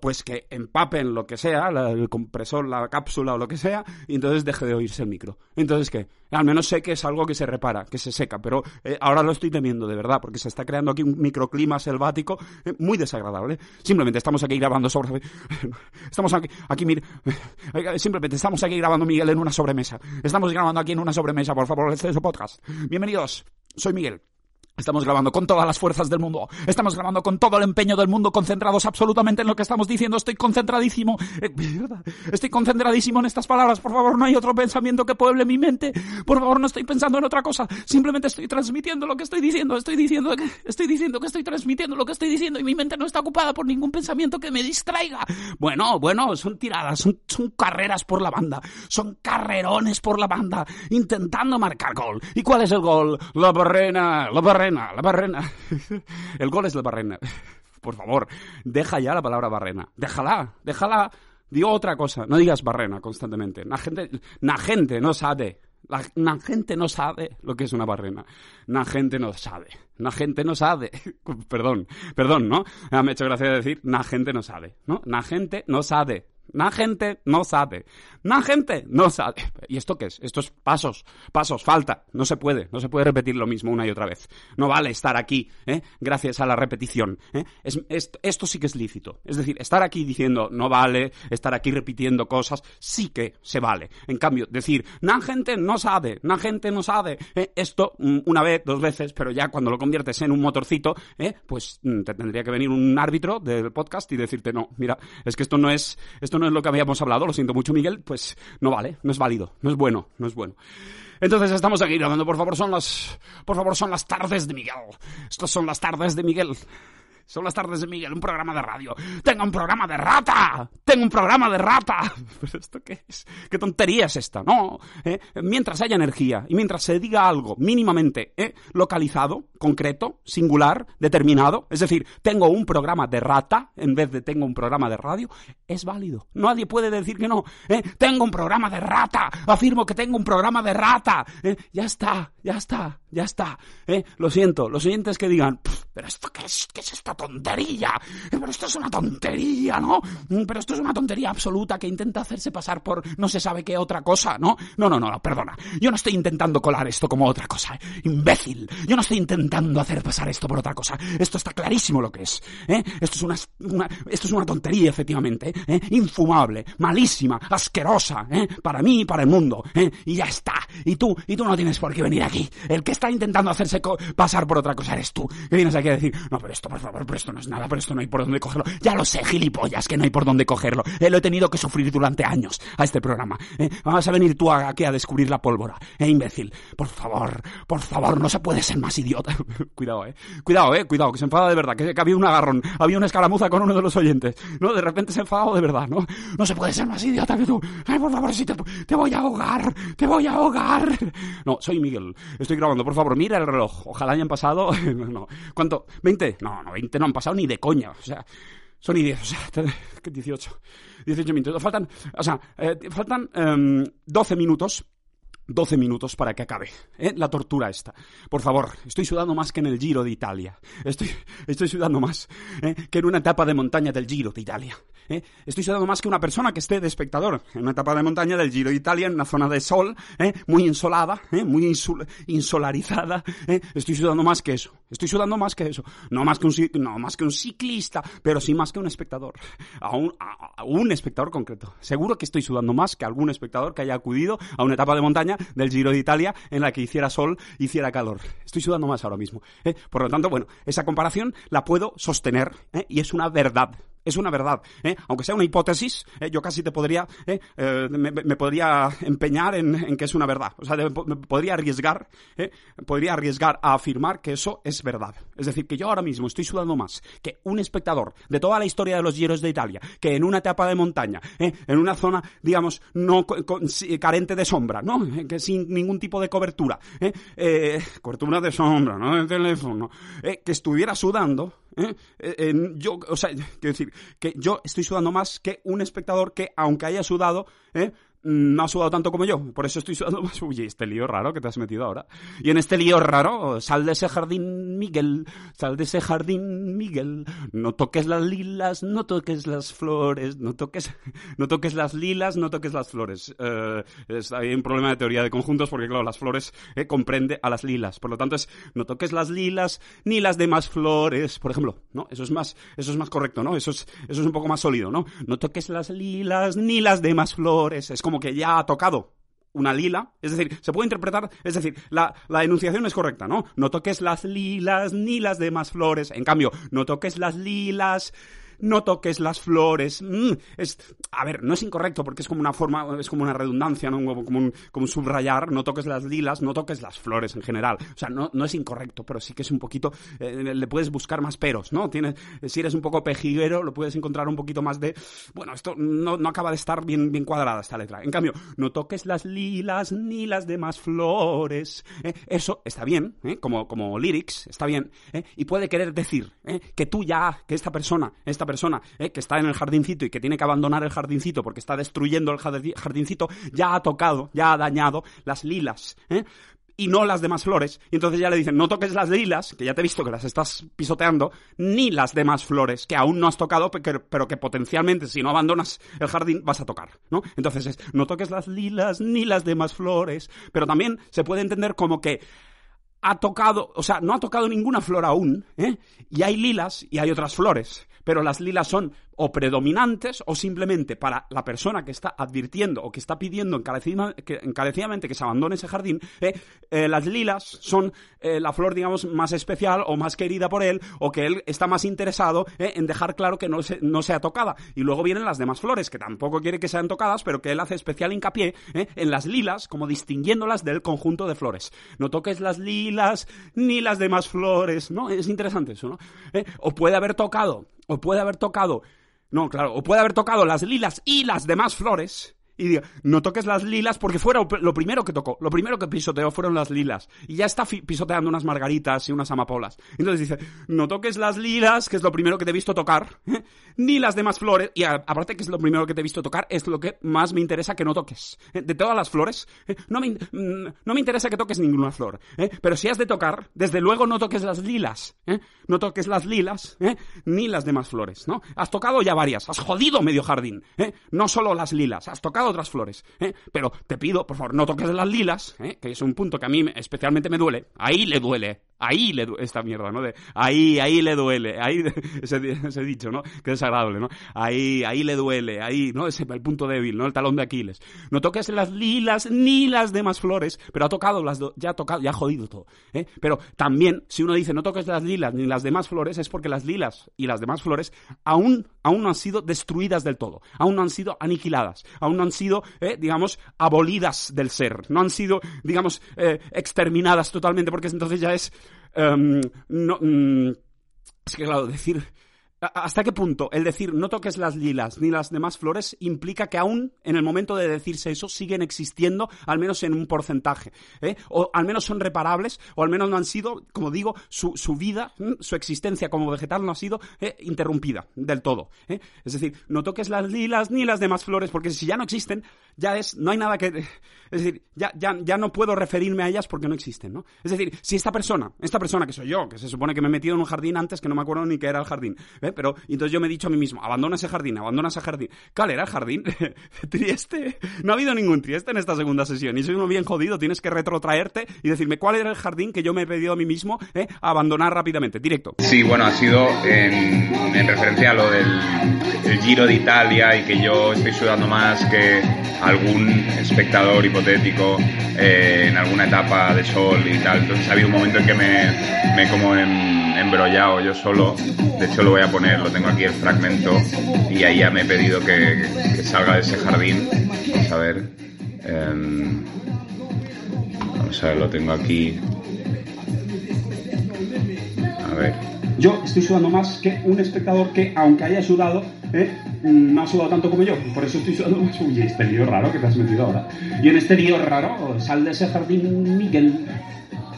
pues que empapen lo que sea el compresor, la cápsula o lo que sea, y entonces deje de oírse el micro. Entonces, ¿qué? Al menos sé que es algo que se repara, que se seca, pero eh, ahora lo estoy temiendo de verdad, porque se está creando aquí un microclima selvático eh, muy desagradable. Simplemente estamos aquí grabando sobre... (laughs) Estamos aquí, aquí mire, (laughs) simplemente estamos aquí grabando Miguel en una sobremesa. Estamos grabando aquí en una sobremesa, por favor, este es su podcast. Bienvenidos, soy Miguel. Estamos grabando con todas las fuerzas del mundo. Estamos grabando con todo el empeño del mundo, concentrados absolutamente en lo que estamos diciendo. Estoy concentradísimo. Eh, estoy concentradísimo en estas palabras. Por favor, no hay otro pensamiento que pueble mi mente. Por favor, no estoy pensando en otra cosa. Simplemente estoy transmitiendo lo que estoy diciendo. Estoy diciendo que estoy diciendo que estoy transmitiendo lo que estoy diciendo y mi mente no está ocupada por ningún pensamiento que me distraiga. Bueno, bueno, son tiradas, son, son carreras por la banda. Son carrerones por la banda intentando marcar gol. ¿Y cuál es el gol? La barrena, la barrena la barrena. (laughs) El gol es la barrena. (laughs) Por favor, deja ya la palabra barrena. Déjala, déjala. Digo otra cosa, no digas barrena constantemente. La gente, la gente no sabe. La, gente no sabe lo que es una barrena. La gente no sabe. La gente no sabe. (laughs) perdón, perdón, ¿no? Me ha hecho gracia decir, la gente no sabe, ¿no? La gente no sabe. La gente no sabe. La gente no sabe. ¿Y esto qué es? Estos pasos, pasos, falta. No se puede, no se puede repetir lo mismo una y otra vez. No vale estar aquí, ¿eh? gracias a la repetición. ¿eh? esto sí que es lícito. Es decir, estar aquí diciendo no vale, estar aquí repitiendo cosas, sí que se vale. En cambio, decir, la gente no sabe, la gente no sabe. ¿eh? Esto mm, una vez, dos veces, pero ya cuando lo conviertes en un motorcito, ¿eh? pues mm, te tendría que venir un árbitro del podcast y decirte, no, mira, es que esto no es, esto no es lo que habíamos hablado, lo siento mucho Miguel, pues no vale, no es válido, no es bueno, no es bueno. Entonces estamos aquí grabando, por favor, son las, por favor, son las tardes de Miguel. Estas son las tardes de Miguel. Son las tardes de Miguel, un programa de radio. ¡Tengo un programa de rata! ¡Tengo un programa de rata! (laughs) ¿Pero esto qué es? ¿Qué tontería es esta? No. ¿eh? Mientras haya energía y mientras se diga algo mínimamente ¿eh? localizado, concreto, singular, determinado, es decir, tengo un programa de rata en vez de tengo un programa de radio, es válido. Nadie puede decir que no. ¿eh? Tengo un programa de rata. Afirmo que tengo un programa de rata. Ya está, ya está, ya está. Lo siento. Los siguientes que digan, ¿pero esto qué es? ¿Qué es esta tontería. Pero esto es una tontería, ¿no? Mm, pero esto es una tontería absoluta que intenta hacerse pasar por no se sabe qué otra cosa, ¿no? No, no, no, perdona. Yo no estoy intentando colar esto como otra cosa. Imbécil. Yo no estoy intentando hacer pasar esto por otra cosa. Esto está clarísimo lo que es. ¿eh? Esto es una, esto es una tontería, efectivamente. ¿eh? Infumable, malísima, asquerosa. ¿eh? Para mí y para el mundo. ¿eh? Y ya está. Y tú, y tú no tienes por qué venir aquí. El que está intentando hacerse pasar por otra cosa eres tú. Que vienes aquí a decir, no, pero esto, por favor, pero esto no es nada, pero esto no hay por dónde cogerlo. Ya lo sé, gilipollas, que no hay por dónde cogerlo. Eh, lo he tenido que sufrir durante años a este programa. Eh, vas a venir tú aquí a descubrir la pólvora. Eh, imbécil. Por favor, por favor, no se puede ser más idiota. (laughs) cuidado, eh. Cuidado, eh, cuidado, que se enfada de verdad, que, había un agarrón, había una escaramuza con uno de los oyentes. No, de repente se enfadado de verdad, ¿no? No se puede ser más idiota que tú. Ay, por favor, si te, te voy a ahogar, te voy a ahogar. (laughs) No, soy Miguel. Estoy grabando, por favor, mira el reloj. Ojalá hayan pasado. (laughs) no, ¿Cuánto? ¿20? No, no, 20 no han pasado ni de coña. O sea, son 10, (laughs) o sea, 18, 18 minutos. Faltan, o sea, eh, faltan 12 em, minutos 12 minutos para que acabe. ¿eh? La tortura esta. Por favor, estoy sudando más que en el Giro de Italia. Estoy, estoy sudando más ¿eh? que en una etapa de montaña del Giro de Italia. ¿eh? Estoy sudando más que una persona que esté de espectador en una etapa de montaña del Giro de Italia, en una zona de sol, ¿eh? muy insolada, ¿eh? muy insolarizada. ¿eh? Estoy sudando más que eso. Estoy sudando más que eso. No más que un, no más que un ciclista, pero sí más que un espectador. A un, a un espectador concreto. Seguro que estoy sudando más que algún espectador que haya acudido a una etapa de montaña del Giro de Italia en la que hiciera sol, hiciera calor. Estoy sudando más ahora mismo. ¿eh? Por lo tanto, bueno, esa comparación la puedo sostener ¿eh? y es una verdad. Es una verdad, ¿eh? aunque sea una hipótesis, ¿eh? yo casi te podría, ¿eh? eh me, me, podría empeñar en, que es una verdad. O sea, me podría arriesgar, ¿eh? podría arriesgar a afirmar que eso es verdad. Es decir, que yo ahora mismo estoy sudando más que un espectador de toda la historia de los hieros de Italia, que en una etapa de montaña, en una zona, digamos, no carente de sombra, ¿no? Que sin ningún tipo de cobertura, cobertura de sombra, ¿no? De teléfono, que estuviera sudando, ¿eh? Eh, yo, o sea, quiero decir, que yo estoy sudando más que un espectador que, aunque haya sudado, ¿eh? No ha sudado tanto como yo, por eso estoy sudando (laughs) más. Uy, este lío raro que te has metido ahora. Y en este lío raro, sal de ese jardín, Miguel, sal de ese jardín, Miguel. No toques las lilas, no toques las flores, no toques, (laughs) no toques las lilas, no toques las flores. Eh, hay un problema de teoría de conjuntos porque, claro, las flores eh, comprende a las lilas. Por lo tanto, es no toques las lilas ni las demás flores, por ejemplo, ¿no? Eso es más, eso es más correcto, ¿no? Eso es, eso es un poco más sólido, ¿no? No toques las lilas ni las demás flores. Es que ya ha tocado una lila, es decir, se puede interpretar, es decir, la, la, enunciación es correcta, ¿no? No toques las lilas ni las demás flores, en cambio, no toques las lilas no toques las flores. Mm, a ver, no es incorrecto porque es como una forma, es como una redundancia, ¿no? como, un, subrayar, no toques las lilas, no toques las flores en general. O sea, no, es incorrecto, pero sí que es un poquito, eh, le puedes buscar más peros, ¿no? Tienes, si eres un poco pejiguero, lo puedes encontrar un poquito más de, bueno, esto no, acaba de estar bien, cuadrada esta letra. En cambio, no toques las lilas ni las demás flores. ¿eh? Eso está bien, ¿eh? como, como lyrics, está bien, y puede querer decir que tú ya, que esta persona, esta persona eh, que está en el jardincito y que tiene que abandonar el jardincito porque está destruyendo el jardincito, ya ha tocado, ya ha dañado las lilas. ¿eh? y no las demás flores. Y entonces ya le dicen, no toques las lilas, que ya te he visto que las estás pisoteando, ni las demás flores, que aún no has tocado, pero que potencialmente, si no abandonas el jardín, vas a tocar, ¿no? Entonces es, no toques las lilas, ni las demás flores, pero también se puede entender como que ha tocado, o sea, no ha tocado ninguna flor aún, ¿eh? Y hay lilas y hay otras flores pero las lilas son o predominantes o simplemente para la persona que está advirtiendo o que está pidiendo encarecidamente que se abandone ese jardín, eh, eh, las lilas son eh, la flor, digamos, más especial o más querida por él o que él está más interesado en dejar claro que no, no sea tocada. Y luego vienen las demás flores, que tampoco quiere que sean tocadas, pero que él hace especial hincapié en las lilas, como distinguiéndolas del conjunto de flores. No toques las lilas ni las demás flores, ¿no? Es interesante eso, ¿no? O puede haber tocado o puede haber tocado, no, claro, o puede haber tocado las lilas y las demás flores, y diga, no toques las lilas porque fuera lo primero que tocó, lo primero que pisoteó fueron las lilas. Y ya está pisoteando unas margaritas y unas amapolas. Entonces dice, no toques las lilas, que es lo primero que te he visto tocar, ¿eh? (laughs) ni las demás flores. Y aparte que es lo primero que te he visto tocar, es lo que más me interesa que no toques. ¿eh? De todas las flores, ¿eh? no, me, mm, no me interesa que toques ninguna flor. Pero si has de tocar, desde luego no toques las lilas. No toques las lilas, ni las demás flores, ¿no? Has tocado ya varias, has jodido medio jardín. No solo las lilas, has tocado otras flores. ¿eh? Pero te pido, por favor, no toques las lilas, ¿eh? que es un punto que a mí especialmente me duele. Ahí le duele. Ahí le duele esta mierda, ¿no? Ahí, ahí le duele. Ahí, (laughs) ese, dicho, ¿no? Que desagradable, ¿no? Ahí, ahí le duele. Ahí, ¿no? Ese el punto débil, ¿no? El talón de Aquiles. No toques las lilas ni las demás flores, pero ha tocado las ya ha tocado, ya ha jodido todo. ¿eh? Pero también, si uno dice no toques las lilas ni las demás flores, es porque las lilas y las demás flores aún, aún no han sido destruidas del todo. Aún no han sido aniquiladas. Aún no han sido, eh, digamos, abolidas del ser. No han sido, digamos, eh, exterminadas totalmente, porque entonces ya es... Em, no, mm, es que, claro, decir ¿Hasta qué punto el decir no toques las lilas ni las demás flores implica que aún en el momento de decirse eso siguen existiendo, al menos en un porcentaje? ¿eh? O al menos son reparables, o al menos no han sido, como digo, su, vida, su existencia como vegetal no ha sido ¿eh? interrumpida del todo. ¿eh? Es decir, no toques las lilas ni las demás flores, porque si ya no existen, ya es, no hay nada que... Es decir, ya, ya, ya no puedo referirme a ellas porque no existen, ¿no? Es decir, si esta persona, esta persona que soy yo, que se supone que me he metido en un jardín antes que no me acuerdo ni qué era el jardín, pero entonces yo me he dicho a mí mismo, abandona ese jardín, abandona ese jardín. ¿Cuál era el jardín? (laughs) Trieste. No ha habido ningún Trieste en esta segunda sesión. Y soy uno bien jodido, tienes que retrotraerte y decirme cuál era el jardín que yo me he pedido a mí mismo eh, abandonar rápidamente, directo. Sí, bueno, ha sido en, referencia a lo del Giro de Italia y que yo estoy sudando más que algún espectador hipotético eh, en alguna etapa de sol y tal. Entonces ha habido un momento en que me, me como en embrollado yo solo. De hecho lo voy a poner, lo tengo aquí el fragmento y ahí ya me he pedido que, salga de ese jardín. Vamos a ver. Em, vamos a ver, lo tengo aquí. A ver. Yo estoy sudando más que un espectador que, aunque haya sudado, ¿eh? no ha sudado tanto como yo. Por eso estoy sudando más. Uy, este lío raro que te has metido ahora. Y en este lío raro, sal de ese jardín, Miguel.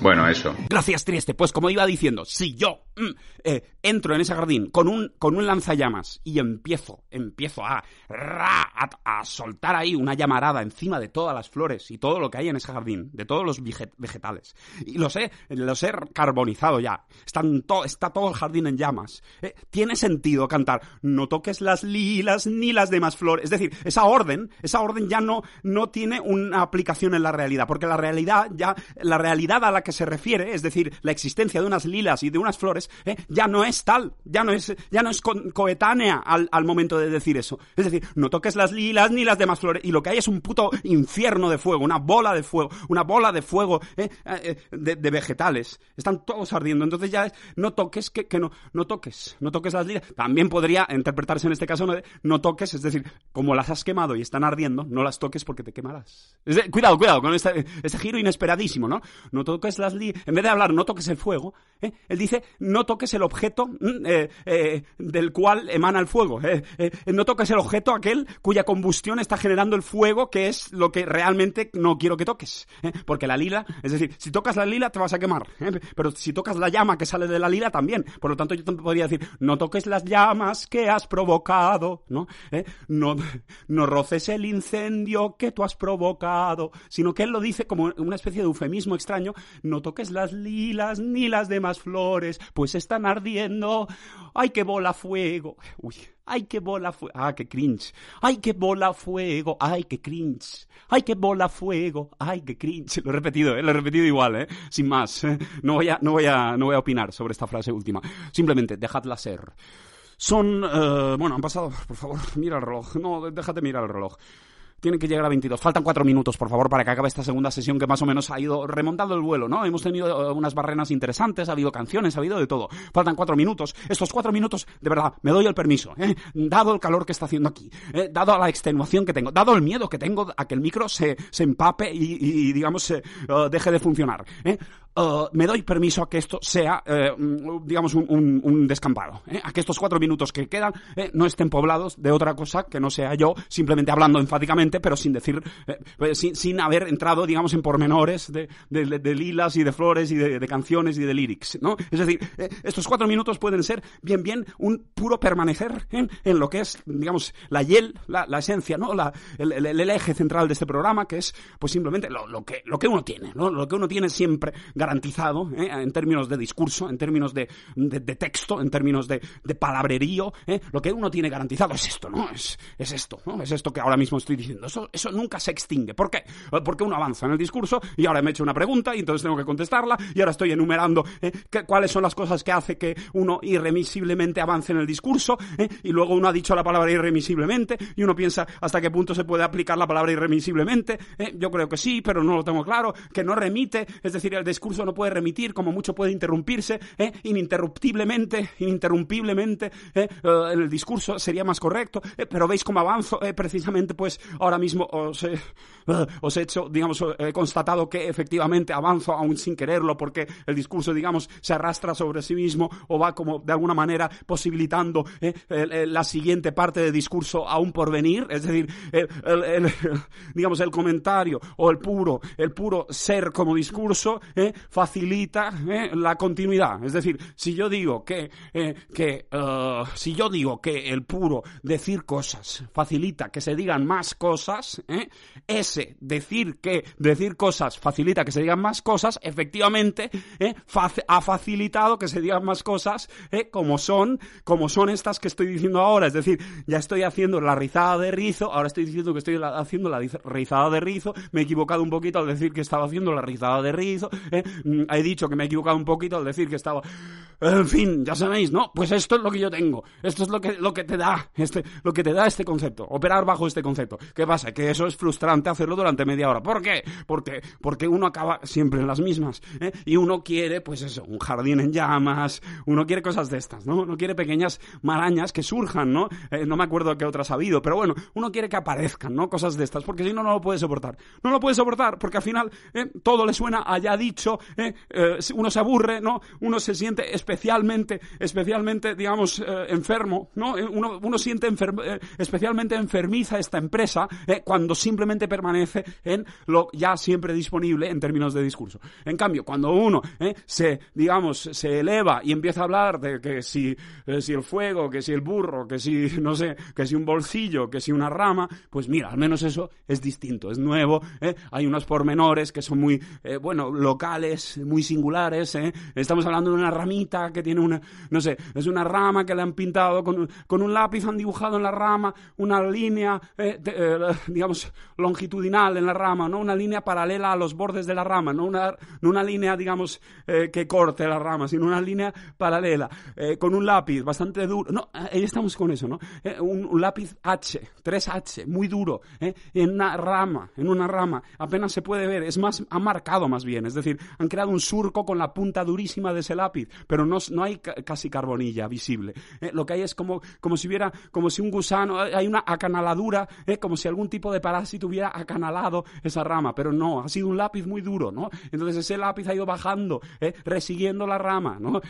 Bueno, eso. Gracias, Trieste. Pues como iba diciendo, si yo mm, eh, entro en ese jardín con un, con un lanzallamas y empiezo, empiezo a, a, soltar ahí una llamarada encima de todas las flores y todo lo que hay en ese jardín, de todos los vegetales, y los he, los he carbonizado ya, Están está todo el jardín en llamas, eh, tiene sentido cantar, no toques las lilas ni las demás flores. Es decir, esa orden, esa orden ya no, no tiene una aplicación en la realidad, porque la realidad ya, la realidad a la que se refiere, es decir, la existencia de unas lilas y de unas flores, ¿eh? ya no es tal, ya no es, ya no es coetánea al, al, momento de decir eso. Es decir, no toques las lilas ni las demás flores, y lo que hay es un puto infierno de fuego, una bola de fuego, una bola de fuego ¿eh? Eh, de, de, vegetales. Están todos ardiendo. Entonces ya no toques, que, que no, no toques, no toques las lilas. También podría interpretarse en este caso no, no toques, es decir, como las has quemado y están ardiendo, no las toques porque te quemarás. cuidado, cuidado con este, este, giro inesperadísimo, ¿no? No toques las lilas, en vez de hablar no toques el fuego, ¿eh? él dice no toques el objeto mm, eh, eh, del cual emana el fuego. no toques el objeto aquel cuya combustión está generando el fuego, que es lo que realmente no quiero que toques. Porque la lila, es decir, si tocas la lila te vas a quemar, pero si tocas la llama que sale de la lila también. Por lo tanto, yo podría decir, no toques las llamas que has provocado, ¿no? No, no roces el incendio que tú has provocado, sino que él lo dice como una especie de eufemismo extraño, no toques las lilas ni las demás flores, están ardiendo. ¡Ay, que bola fuego! Uy, ¡ay, que bola fuego! ¡Ah, qué cringe! ¡Ay, que bola fuego! ¡Ay, qué cringe! ¡Ay, que bola fuego! ¡Ay, qué cringe! Lo he repetido, ¿eh? Lo he repetido igual, ¿eh? Sin más. No voy a, no voy a, no voy a opinar sobre esta frase última. Simplemente, dejadla ser. Son... Uh, bueno, han pasado... Por favor, (laughs) mira el reloj. No, déjate mirar el reloj tienen que llegar a 22. Faltan cuatro minutos, por favor, para que acabe esta segunda sesión que más o menos ha ido remontando el vuelo, ¿no? Hemos tenido eh, unas barrenas interesantes, ha habido canciones, ha habido de todo. Faltan cuatro minutos. Estos cuatro minutos, de verdad, me doy el permiso, ¿eh? Dado el calor que está haciendo aquí, ¿eh? dado la extenuación que tengo, dado el miedo que tengo a que el micro se, se empape y, digamos, se, uh, deje de funcionar, ¿eh? Uh, me doy permiso a que esto sea, eh, digamos, un, descampado. ¿eh? A que estos cuatro minutos que quedan eh, no estén poblados de otra cosa que no sea yo simplemente hablando enfáticamente, pero sin decir, eh, sin, sin, haber entrado, digamos, en pormenores de, de, de lilas y de flores y de, canciones y de lyrics, ¿no? Es decir, eh, estos cuatro minutos pueden ser bien, bien un puro permanecer en, en lo que es, digamos, la hiel, la, la esencia, ¿no? La, el, el, eje central de este programa, que es, pues simplemente lo, lo, que, lo que uno tiene, ¿no? Lo que uno tiene siempre garantizado ¿eh? en términos de discurso, en términos de, texto, en términos de, de palabrerío. ¿eh? Lo que uno tiene garantizado es esto, ¿no? Es, es esto, ¿no? Es esto que ahora mismo estoy diciendo. Eso, eso nunca se extingue. ¿Por qué? Porque uno avanza en el discurso y ahora me he hecho una pregunta y entonces tengo que contestarla y ahora estoy enumerando ¿eh? cuáles son las cosas que hace que uno irremisiblemente avance en el discurso ¿eh? y luego uno ha dicho la palabra irremisiblemente y uno piensa hasta qué punto se puede aplicar la palabra irremisiblemente. ¿eh? Yo creo que sí, pero no lo tengo claro. Que no remite, es decir, el discurso no puede remitir, como mucho puede interrumpirse, ¿eh? ininterruptiblemente, ininterrumpiblemente, ¿eh? Uh, el discurso sería más correcto, ¿eh? pero veis cómo avanzo, ¿eh? precisamente pues ahora mismo os uh, os he hecho, digamos, he constatado que efectivamente avanzo aún sin quererlo, porque el discurso, digamos, se arrastra sobre sí mismo o va como de alguna manera posibilitando el, el, la siguiente parte del discurso aún por venir, es decir, el, (laughs) digamos, el comentario o el puro, el puro ser como discurso, facilita eh, la continuidad. Es decir, si yo digo que, eh, que uh, si yo digo que el puro decir cosas facilita que se digan más cosas, ¿eh? ese decir que decir cosas facilita que se digan más cosas, efectivamente ha facilitado que se digan más cosas como son, como son estas que estoy diciendo ahora. Es decir, ya estoy haciendo la rizada de rizo, ahora estoy diciendo que estoy haciendo la rizada de rizo, me he equivocado un poquito al decir que estaba haciendo la rizada de rizo, he dicho que me he equivocado un poquito al decir que estaba... En fin, ya sabéis, ¿no? Pues esto es lo que yo tengo. Esto es lo que, lo que te da este, lo que te da este concepto. Operar bajo este concepto. ¿Qué pasa? Que eso es frustrante hacerlo durante media hora. ¿Por qué? Porque, porque uno acaba siempre en las mismas. ¿eh? Y uno quiere, pues eso, un jardín en llamas. Uno quiere cosas de estas, ¿no? Uno quiere pequeñas marañas que surjan, ¿no? Eh, no me acuerdo qué otras ha habido, pero bueno, uno quiere que aparezcan, ¿no? Cosas de estas, porque si no, no lo puede soportar. No lo puede soportar, porque al final ¿eh? todo le suena allá dicho, ¿eh? uno se aburre, ¿no? Uno se siente especialmente, especialmente, digamos, eh, enfermo, ¿no? Eh, uno, uno siente eh, especialmente enfermiza esta empresa eh, cuando simplemente permanece en lo ya siempre disponible en términos de discurso. En cambio, cuando uno se, digamos, se eleva y empieza a hablar de que si, si el fuego, que si el burro, que si, no sé, que si un bolsillo, que si una rama, pues mira, al menos eso es distinto, es nuevo, hay unos pormenores que son muy, bueno, locales, muy singulares. ¿eh? Estamos hablando de una ramita que tiene una, no sé, es una rama que le han pintado con, con un lápiz, han dibujado en la rama una línea, eh, eh, digamos, longitudinal en la rama, ¿no? Una línea paralela a los bordes de la rama, no una, no una línea, digamos, que corte la rama, sino una línea paralela, con un lápiz bastante duro. No, ahí estamos con eso, ¿no? Un, un, lápiz H, 3H, muy duro, en una rama, en una rama, apenas se puede ver, es más, ha marcado más bien, es decir, han creado un surco con la punta durísima de ese lápiz, pero no, no hay casi carbonilla visible. ¿eh? Lo que hay es como, como si hubiera, como si un gusano, hay una acanaladura, ¿eh? como si algún tipo de parásito hubiera acanalado esa rama, pero no, ha sido un lápiz muy duro, ¿no? Entonces ese lápiz ha ido bajando, ¿eh? resiguiendo la rama, ¿no?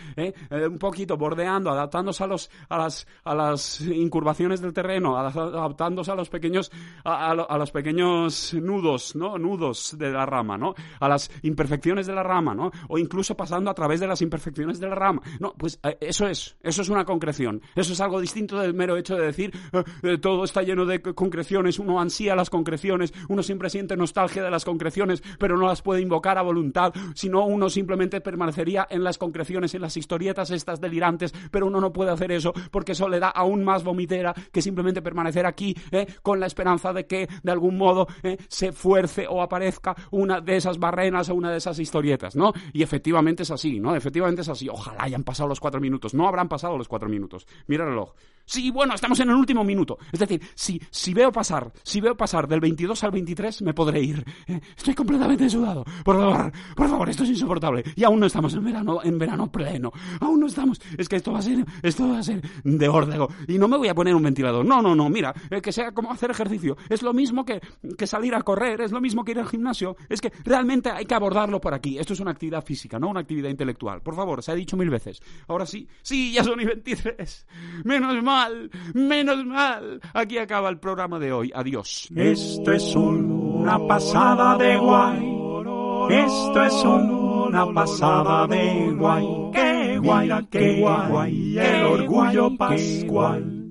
un poquito, bordeando, adaptándose a, los, a, las, a las incurvaciones del terreno, adaptándose a los pequeños, a, a los pequeños nudos, ¿no? Nudos de la rama, ¿no? A las imperfecciones de la rama, ¿no? O incluso pasando a través de las imperfecciones de la rama. No, pues eh, eso es, eso es una concreción. Eso es algo distinto del mero hecho de decir eh, eh, todo está lleno de concreciones, uno ansía las concreciones, uno siempre siente nostalgia de las concreciones, pero no las puede invocar a voluntad, sino uno simplemente permanecería en las concreciones, en las historietas estas delirantes, pero uno no puede hacer eso porque eso le da aún más vomitera que simplemente permanecer aquí con la esperanza de que de algún modo se fuerce o aparezca una de esas barrenas o una de esas Y efectivamente es así, ¿no? Efectivamente es así. Ojalá hayan pasado los cuatro minutos. No habrán pasado los cuatro minutos. Mira el reloj. Sí, bueno, estamos en el último minuto. Es decir, si, si veo pasar, si veo pasar del 22 al 23, me podré ir. Eh, estoy completamente sudado. Por favor, por favor, esto es insoportable. Y aún no estamos en verano, en verano pleno. Aún no estamos. Es que esto va a ser, esto va a ser de órdego. Y no me voy a poner un ventilador. No, no, no. Mira, eh, que sea como hacer ejercicio. Es lo mismo que, que salir a correr. Es lo mismo que ir al gimnasio. Es que realmente hay que abordarlo por aquí. Esto es una actividad física, no una actividad intelectual. Por favor, se ha dicho mil veces. Ahora sí, sí, ya son y 23. Menos menos mal. Aquí acaba el programa de hoy. Adiós. Esto es una pasada de guay. Esto es una pasada de guay. Qué guay, qué guay. El orgullo pascual.